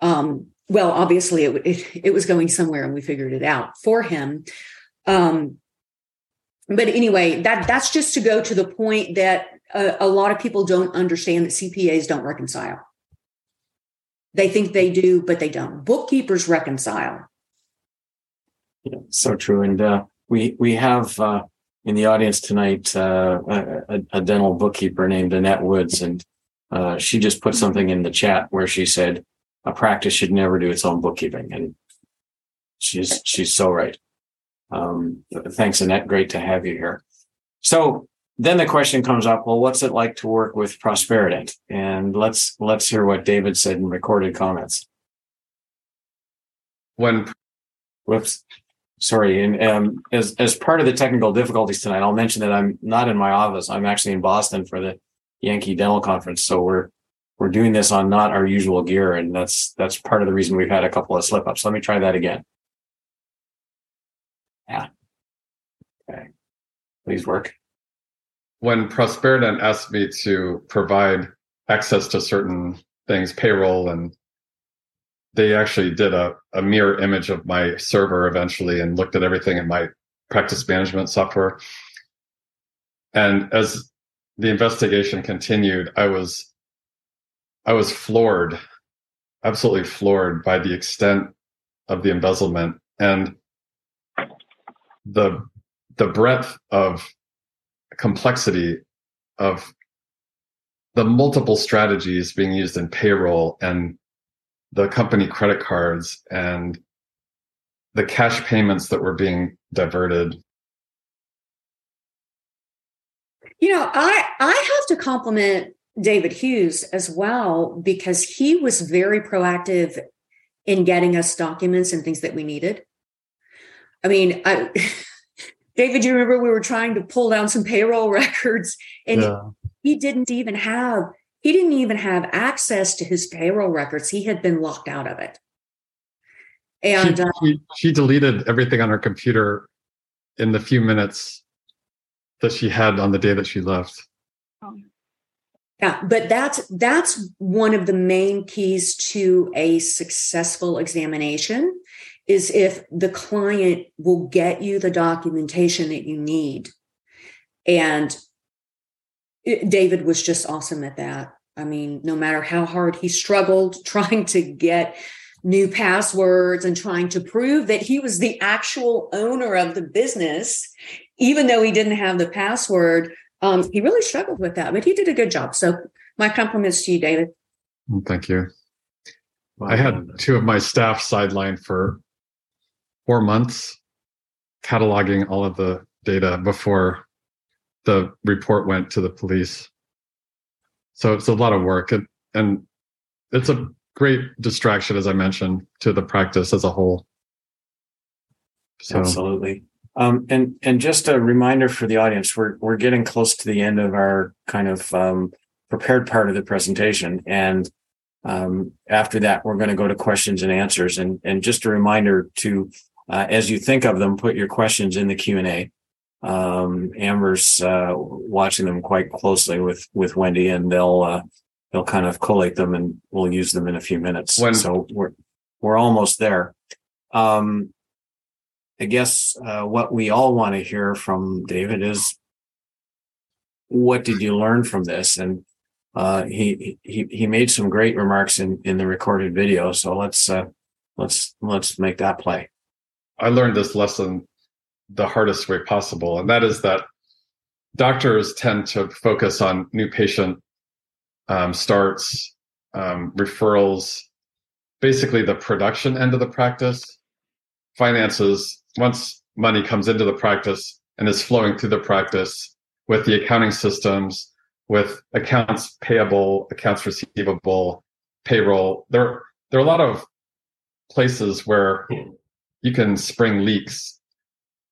E: Um, well, obviously, it, it, it was going somewhere, and we figured it out for him. Um, but anyway, that that's just to go to the point that a, a lot of people don't understand that CPAs don't reconcile. They think they do, but they don't. Bookkeepers reconcile.
B: Yeah, so true. And uh, we we have uh, in the audience tonight uh, a, a, dental bookkeeper named Annette Woods, and uh, she just put something in the chat where she said a practice should never do its own bookkeeping, and she's she's so right. Um, thanks, Annette. Great to have you here. So then the question comes up: Well, what's it like to work with Prosperident? And let's let's hear what David said in recorded comments.
D: When,
B: whoops, sorry. And um, as as part of the technical difficulties tonight, I'll mention that I'm not in my office. I'm actually in Boston for the Yankee Dental Conference. So we're we're doing this on not our usual gear, and that's that's part of the reason we've had a couple of slip ups. Let me try that again. Yeah. Okay. Please work.
D: When Prosperident asked me to provide access to certain things, payroll, and they actually did a, a mirror image of my server eventually and looked at everything in my practice management software. And as the investigation continued, I was I was floored, absolutely floored by the extent of the embezzlement. And the the breadth of complexity of the multiple strategies being used in payroll and the company credit cards and the cash payments that were being diverted
E: you know i i have to compliment david hughes as well because he was very proactive in getting us documents and things that we needed I mean, I, [laughs] David, you remember we were trying to pull down some payroll [laughs] records and yeah. he didn't even have he didn't even have access to his payroll records. He had been locked out of it. And
D: she,
E: uh,
D: she, she deleted everything on her computer in the few minutes that she had on the day that she left.
E: Yeah, but that's that's one of the main keys to a successful examination is if the client will get you the documentation that you need. And David was just awesome at that. I mean, no matter how hard he struggled [laughs] trying to get new passwords and trying to prove that he was the actual owner of the business, even though he didn't have the password, um, he really struggled with that, but he did a good job. So my compliments to you, David.
D: Thank you. I had two of my staff sidelined for four months, cataloging all of the data before the report went to the police. So it's a lot of work, and, and it's a great distraction, as I mentioned, to the practice as a whole.
B: So. Absolutely. Um, and and just a reminder for the audience, we're we're getting close to the end of our kind of um, prepared part of the presentation, and um, after that, we're going to go to questions and answers. And and just a reminder to, uh, as you think of them, put your questions in the Q and A. Um, Amber's uh, watching them quite closely with with Wendy, and they'll uh, they'll kind of collate them, and we'll use them in a few minutes. When, so we're we're almost there. Um, I guess uh, what we all want to hear from David is what did you learn from this? And uh, he he he made some great remarks in in the recorded video. So let's uh, let's let's make that play.
D: I learned this lesson the hardest way possible, and that is that doctors tend to focus on new patient um, starts, um, referrals, basically the production end of the practice. Finances once money comes into the practice and is flowing through the practice with the accounting systems, with accounts payable, accounts receivable, payroll, there, there are a lot of places where you can spring leaks,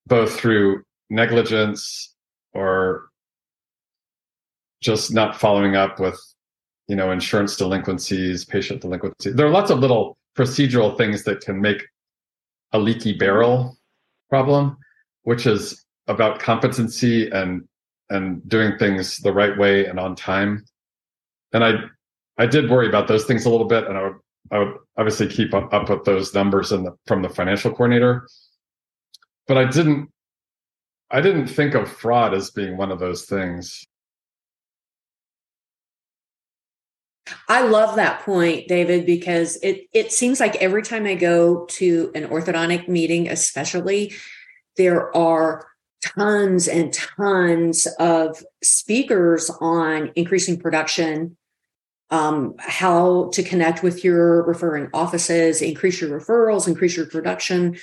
D: both through negligence or just not following up with you know insurance delinquencies patient delinquencies there are lots of little procedural things that can make a leaky barrel problem, which is about competency and and doing things the right way and on time. And I I did worry about those things a little bit, and I would I would obviously keep up, up with those numbers in the, from the financial coordinator, but I didn't I didn't think of fraud as being one of those things.
E: I love that point, David, because it it seems like every time I go to an orthodontic meeting, especially, there are tons and tons of speakers on increasing production, um, how to connect with your referring offices, increase your referrals, increase your production.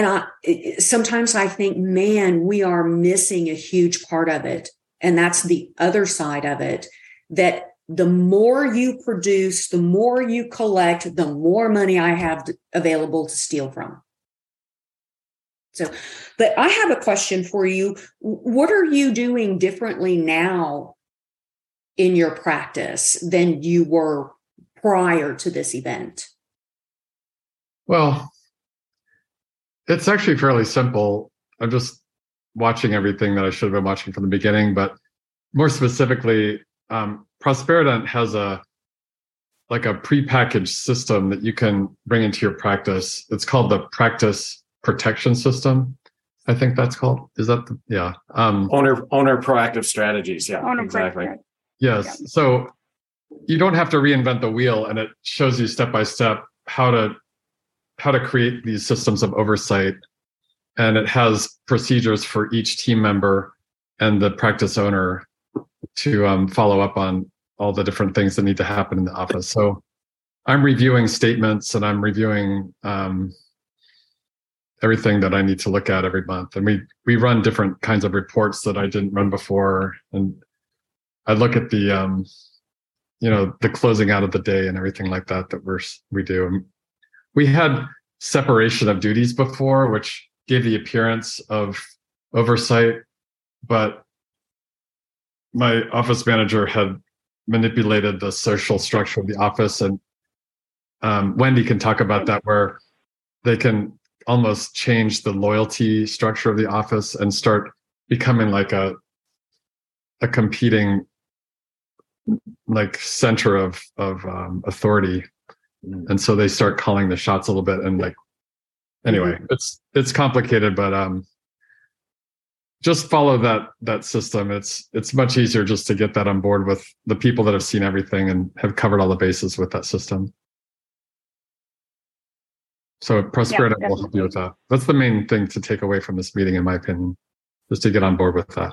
E: And I sometimes I think, man, we are missing a huge part of it. And that's the other side of it that the more you produce, the more you collect, the more money I have available to steal from. So, but I have a question for you. What are you doing differently now in your practice than you were prior to this event?
D: Well, it's actually fairly simple. I'm just watching everything that I should have been watching from the beginning, but more specifically, um, Prosperident has a like a prepackaged system that you can bring into your practice. It's called the practice protection system. I think that's called. Is that the, yeah?
B: Um, owner owner proactive strategies. Yeah, owner exactly.
D: Yes. Yeah. So you don't have to reinvent the wheel, and it shows you step by step how to how to create these systems of oversight, and it has procedures for each team member and the practice owner to um, follow up on all the different things that need to happen in the office. So I'm reviewing statements and I'm reviewing um, everything that I need to look at every month. And we we run different kinds of reports that I didn't run before, and I look at the um, you know the closing out of the day and everything like that that we're we do. We had separation of duties before, which gave the appearance of oversight, but my office manager had manipulated the social structure of the office and um, wendy can talk about that where they can almost change the loyalty structure of the office and start becoming like a a competing like center of of um, authority. And so they start calling the shots a little bit and like anyway mm-hmm. it's it's complicated but um just follow that that system. It's it's much easier just to get that on board with the people that have seen everything and have covered all the bases with that system. So Prosperident yeah, will help you with that. That's the main thing to take away from this meeting in my opinion just to get on board with that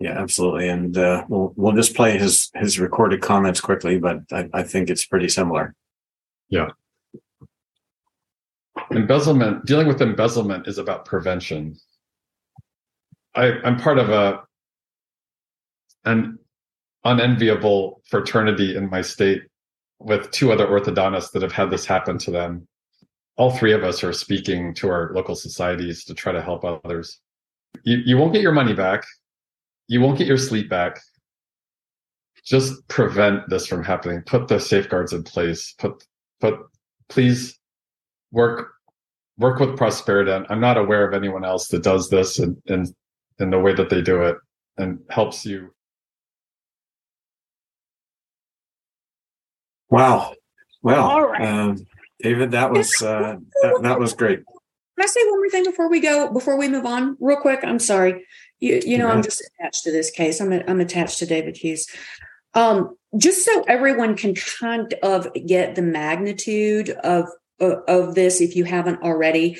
B: yeah absolutely. And uh, we'll we'll just play his his recorded comments quickly but i, I think it's pretty similar.
D: Yeah. Embezzlement dealing with embezzlement is about prevention. I, i'm part of a an unenviable fraternity in my state with two other orthodontists that have had this happen to them. All three of us are speaking to our local societies to try to help others. You, you won't get your money back you won't get your sleep back just prevent this from happening put the safeguards in place put put please work work with Prosperident. I'm not aware of anyone else that does this in, in, in the way that they do it and helps you.
B: Wow. Well, right. um, David, that was uh, that, that, was great. Can
E: I say one more thing before we go? Before we move on, real quick. I'm sorry. You, you know, yeah. I'm just attached to this case. I'm I'm attached to David Hughes. Um, just so everyone can kind of get the magnitude of of this if you haven't already.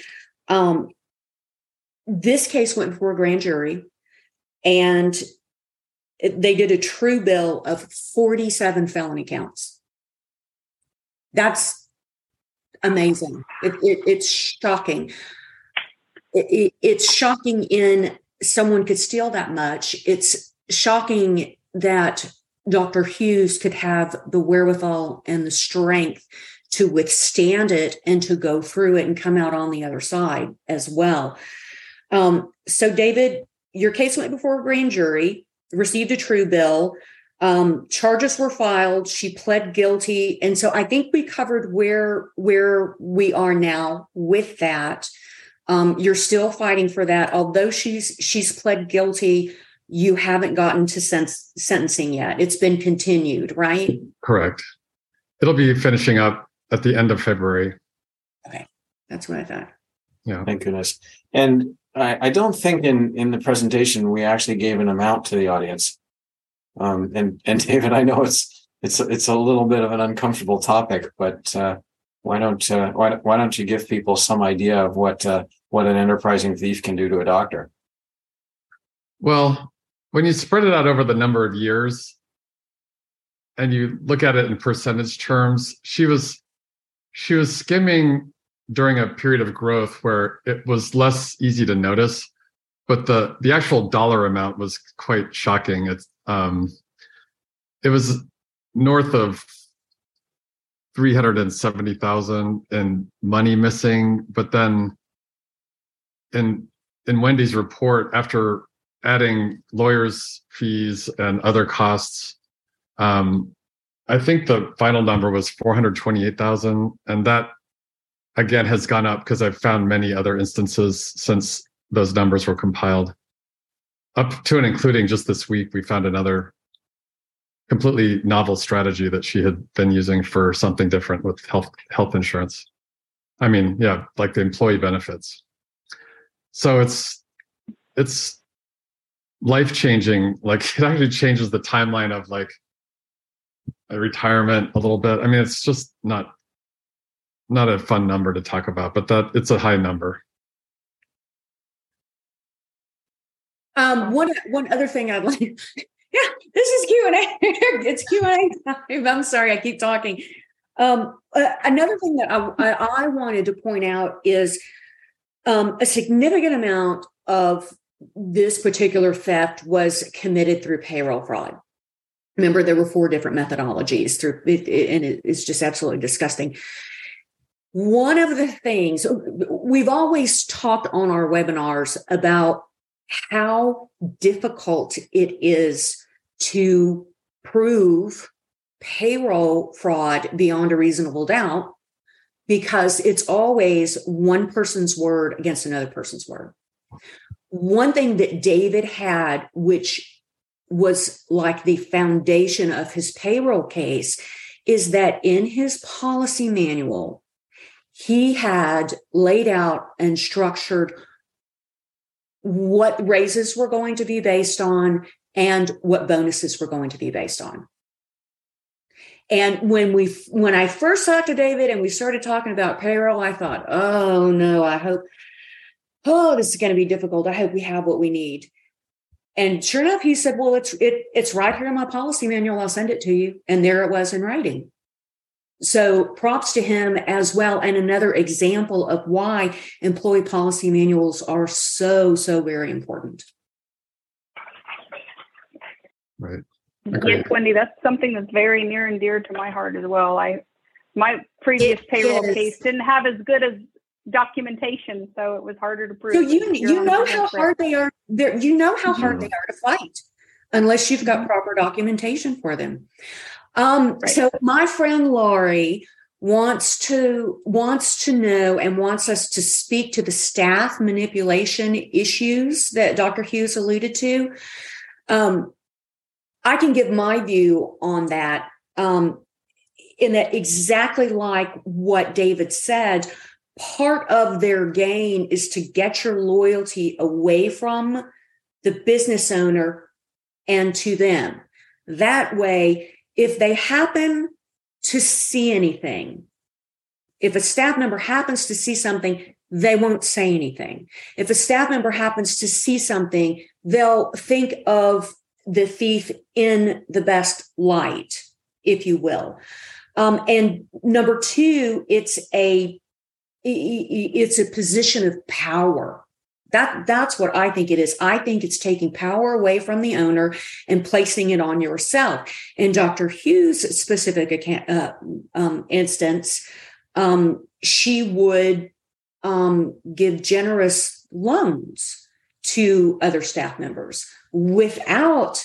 E: Um, this case went before a grand jury and they did a true bill of 47 felony counts. That's amazing. It, it, it's shocking. It, it's shocking in someone could steal that much. It's shocking that Dr. Hughes could have the wherewithal and the strength to withstand it and to go through it and come out on the other side as well. Um, so, David, your case went before a grand jury, received a true bill. Um, charges were filed. She pled guilty, and so I think we covered where where we are now with that. Um, you're still fighting for that, although she's she's pled guilty. You haven't gotten to sense, sentencing yet. It's been continued, right?
D: Correct. It'll be finishing up at the end of February.
E: Okay, that's what I thought.
D: Yeah.
B: Thank goodness. And I, I don't think in in the presentation we actually gave an amount to the audience. Um, and and [laughs] David, I know it's it's it's a little bit of an uncomfortable topic, but uh, why don't uh, why why don't you give people some idea of what uh, what an enterprising thief can do to a doctor?
D: Well, when you spread it out over the number of years, and you look at it in percentage terms, she was she was skimming during a period of growth where it was less easy to notice, but the the actual dollar amount was quite shocking. It's um, it was north of three hundred and seventy thousand in money missing, but then in in Wendy's report after adding lawyers fees and other costs um, I think the final number was 428,000. And that again has gone up because I've found many other instances since those numbers were compiled. Up to and including just this week, we found another completely novel strategy that she had been using for something different with health health insurance. I mean, yeah, like the employee benefits. So it's it's life changing. Like [laughs] it actually changes the timeline of like a retirement a little bit. I mean, it's just not not a fun number to talk about, but that it's a high number.
E: Um, one one other thing I'd like, yeah, this is Q and A. [laughs] it's Q and A time. I'm sorry, I keep talking. Um, uh, another thing that I, I, I wanted to point out is um, a significant amount of this particular theft was committed through payroll fraud. Remember, there were four different methodologies through, it, it, and it's just absolutely disgusting. One of the things we've always talked on our webinars about how difficult it is to prove payroll fraud beyond a reasonable doubt because it's always one person's word against another person's word. One thing that David had, which was like the foundation of his payroll case, is that in his policy manual, he had laid out and structured what raises were going to be based on and what bonuses were going to be based on. And when we when I first talked to David and we started talking about payroll, I thought, oh no, I hope, oh, this is going to be difficult. I hope we have what we need. And sure enough, he said, Well, it's it it's right here in my policy manual. I'll send it to you. And there it was in writing. So props to him as well. And another example of why employee policy manuals are so, so very important.
D: Right.
C: Yes, Wendy, that's something that's very near and dear to my heart as well. I my previous
E: It
C: payroll
E: is.
C: case didn't have as good as documentation, so it was harder to prove.
E: So you
C: You're
E: know how
C: correct.
E: hard they are. There, you know how hard they are to fight, unless you've got proper documentation for them. Um,
C: Right.
E: So my friend Laurie wants to wants to know and wants us to speak to the staff manipulation issues that Dr. Hughes alluded to. Um, I can give my view on that. Um, in that exactly like what David said, part of their gain is to get your loyalty away from the business owner and to them. That way, if they happen to see anything, if a staff member happens to see something, they won't say anything. If a staff member happens to see something, they'll think of the thief in the best light, if you will. Um, and number two, it's a it's a position of power. That that's what I think it is. I think it's taking power away from the owner and placing it on yourself. In Dr. Hughes' specific uh, um, instance, um, she would um, give generous loans to other staff members without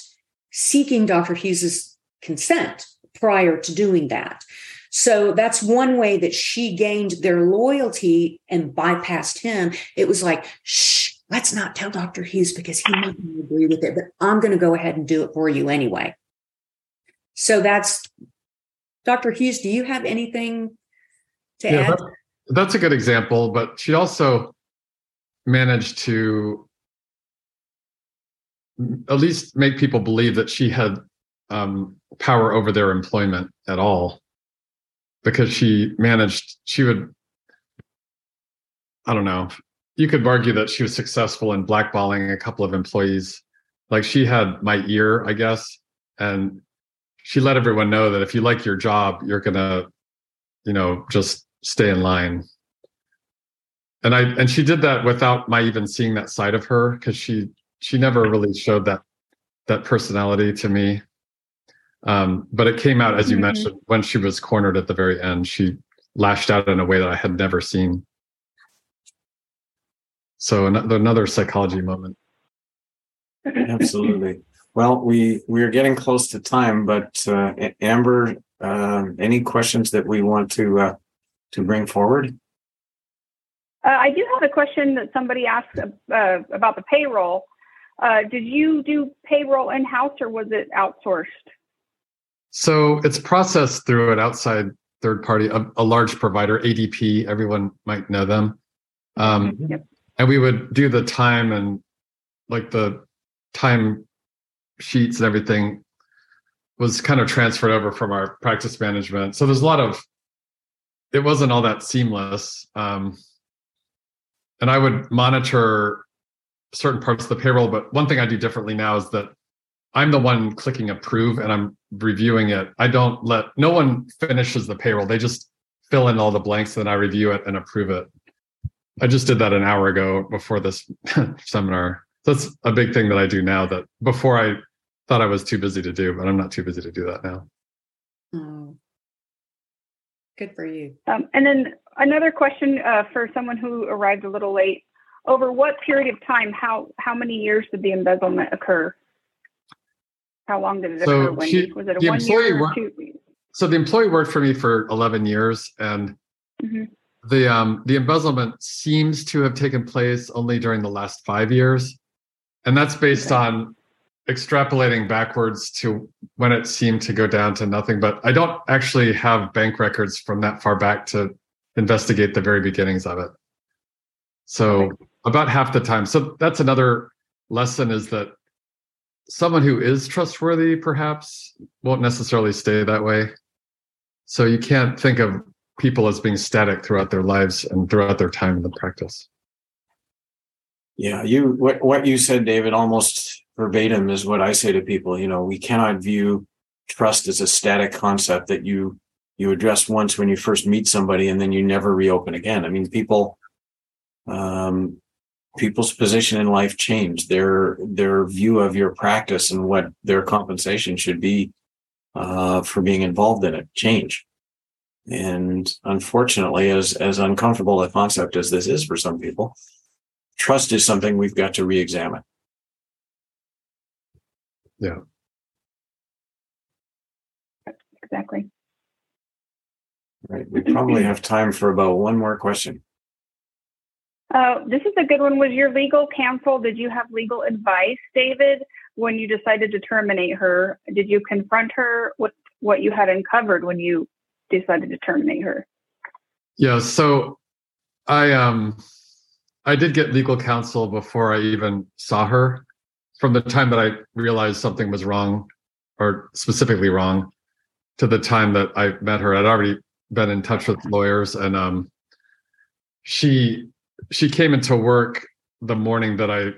E: seeking Dr. Hughes's consent prior to doing that. So that's one way that she gained their loyalty and bypassed him. It was like, shh, let's not tell Dr. Hughes because he might not agree with it, but I'm going to go ahead and do it for you anyway. So that's Dr. Hughes. Do you have anything to
D: Yeah,
E: add?
D: that- that's a good example, but she also managed to at least make people believe that she had um, power over their employment at all. Because she managed she would i don't know you could argue that she was successful in blackballing a couple of employees. Like she had my ear i guess. And she let everyone know that if you like your job you're gonna you know just stay in line. And i and she did that without my even seeing that side of her because she she never really showed that that personality to me um but it came out as you
C: Mhm.
D: mentioned when she was cornered at the very end she lashed out in a way that i had never seen so another, another psychology moment
B: Absolutely. Well, we we are getting close to time, but uh, Amber, um, any questions that we want to uh, to bring forward?
C: Uh, I do have a question that somebody asked uh, about the payroll. Uh, did you do payroll in house or was it outsourced?
D: So it's processed through an outside third party, a, a large provider, ADP. Everyone might know them. Um,
C: Yep.
D: And we would do the time and like the time sheets and everything was kind of transferred over from our practice management. So there's a lot of, it wasn't all that seamless. Um, and I would monitor certain parts of the payroll. But one thing I do differently now is that I'm the one clicking approve and I'm reviewing it. I don't let no one finishes the payroll. They just fill in all the blanks, and then I review it and approve it. I just did that an hour ago before this [laughs] seminar. That's a big thing that I do now that before I thought I was too busy to do, but I'm not too busy to do that now.
E: Oh. Good for you.
C: Um, and then another question uh, for someone who arrived a little late. Over what period of time? How how many years did the embezzlement occur? How long did it
D: So
C: occur? Wendy?
D: she-
C: was it a one year or two?
D: So the employee worked for me for 11 years, and
C: Mhm.
D: the um, the embezzlement seems to have taken place only during the last five years, and that's based
C: Okay.
D: on extrapolating backwards to when it seemed to go down to nothing. But I don't actually have bank records from that far back to investigate the very beginnings of it. So about half the time. So that's another lesson is that someone who is trustworthy perhaps won't necessarily stay that way. So you can't think of people as being static throughout their lives and throughout their time in the practice.
B: Yeah, you what what you said, David, almost verbatim is what I say to people. You know, we cannot view trust as a static concept that you you address once when you first meet somebody and then you never reopen again. I mean, people um people's position in life change. Their their view of your practice and what their compensation should be uh for being involved in it change. And unfortunately, as as uncomfortable a concept as this is for some people, trust is something we've got to re-examine. Yeah.
C: Exactly.
B: Right. We probably have time for about one more question.
C: Uh, this is a good one. Was your legal counsel? Did you have legal advice, David, when you decided to terminate her? Did you confront her with what you had uncovered when you decided to terminate her?
D: Yeah, so I um I did get legal counsel before I even saw her. From the time that I realized something was wrong or specifically wrong to the time that I met her, I'd already been in touch with lawyers and um she she came into work the morning that I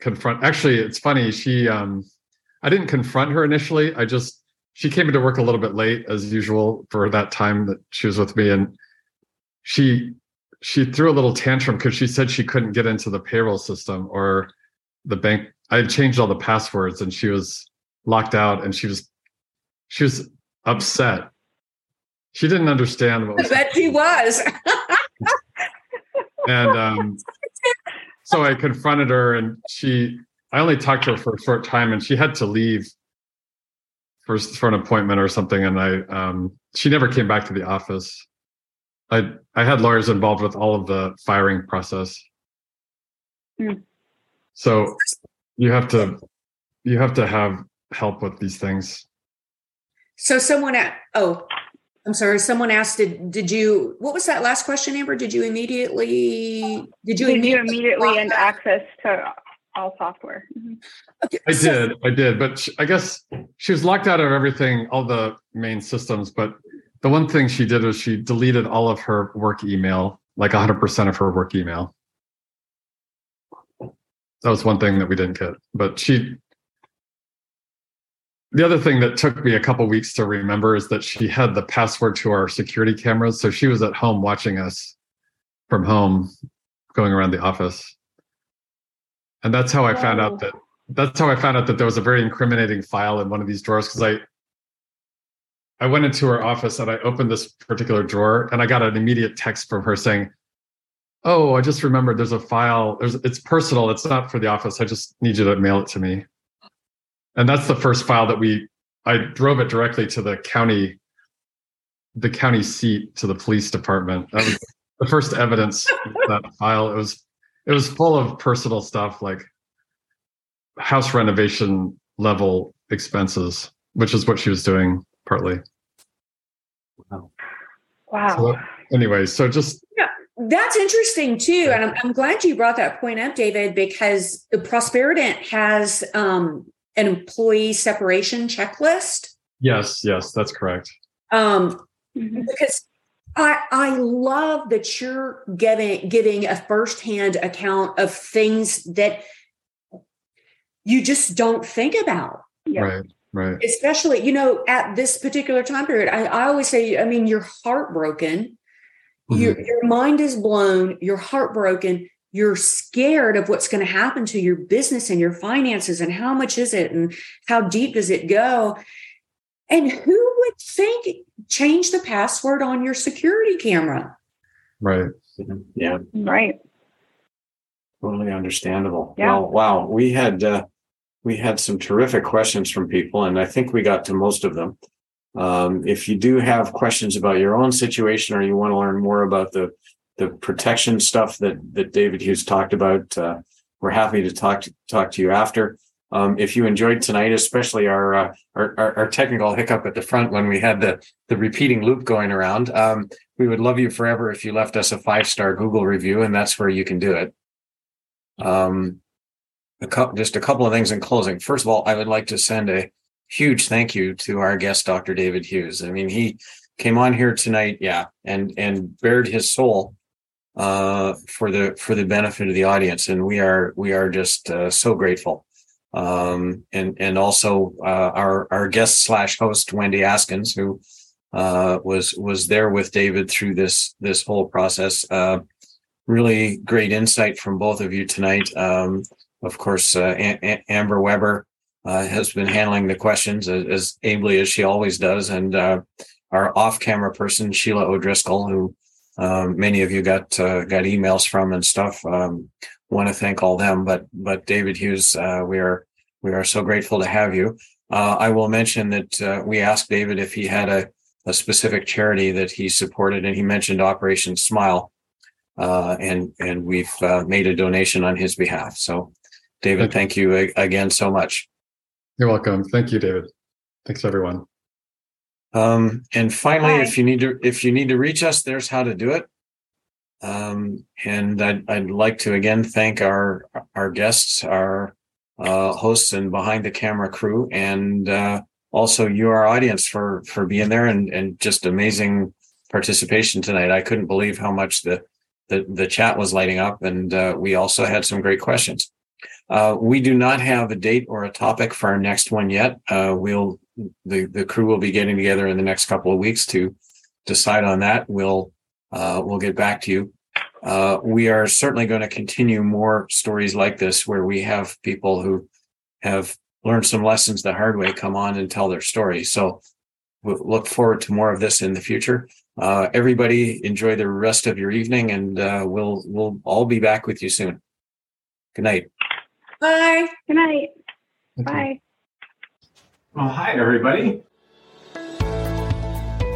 D: confront actually it's funny she um I didn't confront her initially I just she came into work a little bit late as usual for that time that she was with me and she she threw a little tantrum because she said she couldn't get into the payroll system or the bank I had changed all the passwords and she was locked out and she was she was upset she didn't understand what
E: I
D: was [laughs]
E: bet she was. [laughs]
D: and um, so I confronted her, and she. I only talked to her for a short time, and she had to leave for for an appointment or something. And I, um, she never came back to the office. I I had lawyers involved with all of the firing process.
C: Hmm.
D: So you have to you have to have help with these things.
E: so someone at oh, I'm sorry. Someone asked, did did you? What was that last question, Amber? Did you immediately? Did you
C: Did you immediately end
E: block
C: access to all software? Mhm.
E: Okay,
D: I
E: so-
D: did, I did, but sh I guess she was locked out of everything, all the main systems. But the one thing she did was she deleted all of her work email, like 100% of her work email. That was one thing that we didn't get. But she, the other thing that took me a couple weeks to remember is that she had the password to our security cameras. So she was at home watching us from home, going around the office. And that's how I found out that that's how I found out that there was a very incriminating file in one of these drawers because I I went into her office and I opened this particular drawer and I got an immediate text from her saying, "Oh, I just remembered there's a file. There's it's personal. It's not for the office. I just need you to mail it to me." And that's the first file that we I drove it directly to the county the county seat to the police department. That was [laughs] the first evidence of that file. It was it was full of personal stuff like house renovation level expenses, which is what she was doing partly.
C: Wow.
D: So, anyway, so just
E: That's interesting too, and I'm, I'm glad you brought that point up, David, because the Prosperident has um, an employee separation checklist.
D: yes, yes, that's correct.
E: Um,
C: Mhm.
E: because I I love that you're giving giving a firsthand account of things that you just don't think about.
C: Yeah.
D: Right, right.
E: Especially, you know, at this particular time period. I, I always say, I mean, you're heartbroken. Your your mind is blown, you're heartbroken, you're scared of what's going to happen to your business and your finances and how much is it and how deep does it go? And who would think change the password on your security camera?
D: Right.
B: Yeah.
C: Right.
B: Totally understandable.
C: Yeah.
B: Well, wow, we had uh, we had some terrific questions from people, and I think we got to most of them. Um, if you do have questions about your own situation, or you want to learn more about the the protection stuff that that David Hughes talked about, uh, we're happy to talk to, talk to you after. Um, if you enjoyed tonight, especially our, uh, our, our our technical hiccup at the front when we had the the repeating loop going around, um, we would love you forever if you left us a five star Google review, and that's where you can do it. Um, a just a couple of things in closing. First of all, I would like to send a huge thank you to our guest, Dr. David Hughes. I mean, he came on here tonight, yeah, and and bared his soul uh, for the for the benefit of the audience, and we are we are just uh, so grateful. Um, and and also uh, our our guest slash host Wendy Askins, who uh, was was there with David through this this whole process. Uh, really great insight from both of you tonight. Um, of course, uh, a- Amber Weber uh, has been handling the questions as, as, ably as she always does, and uh, our off-camera person Sheila O'Driscoll, who um, many of you got uh, got emails from and stuff. Um, want to thank all them, but but David Hughes, uh, we are we are so grateful to have you. Uh, I will mention that we asked David if he had a a specific charity that he supported, and he mentioned Operation Smile, and and we've made a donation on his behalf. So. David, thank you again so much.
D: You're welcome. Thank you, David. Thanks, everyone.
B: Um, and finally, if you need to, if you need to reach us, there's how to do it. Um, and I'd, I'd like to again thank our our guests, our uh, hosts, and behind the camera crew, and uh, also you, our audience, for for being there and and just amazing participation tonight. I couldn't believe how much the the, the chat was lighting up, and uh, we also had some great questions. Uh, we do not have a date or a topic for our next one yet. Uh, we'll the the crew will be getting together in the next couple of weeks to decide on that. We'll uh, we'll get back to you. Uh, we are certainly going to continue more stories like this where we have people who have learned some lessons the hard way come on and tell their story. So we'll look forward to more of this in the future. Uh, everybody enjoy the rest of your evening, and uh, we'll we'll all be back with you soon. Good night.
C: Bye. Good night. Okay. Bye.
B: Well, hi, everybody.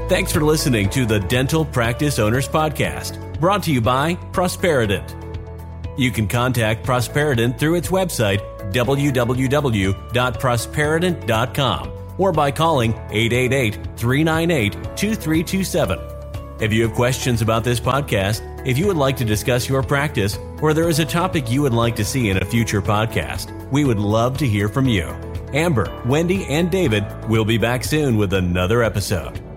A: Thanks for listening to the Dental Practice Owners Podcast, brought to you by Prosperident. You can contact Prosperident through its website, www.prosperident.com, or by calling 888 398 2327. If you have questions about this podcast, if you would like to discuss your practice, or there is a topic you would like to see in a future podcast, we would love to hear from you. Amber, Wendy, and David will be back soon with another episode.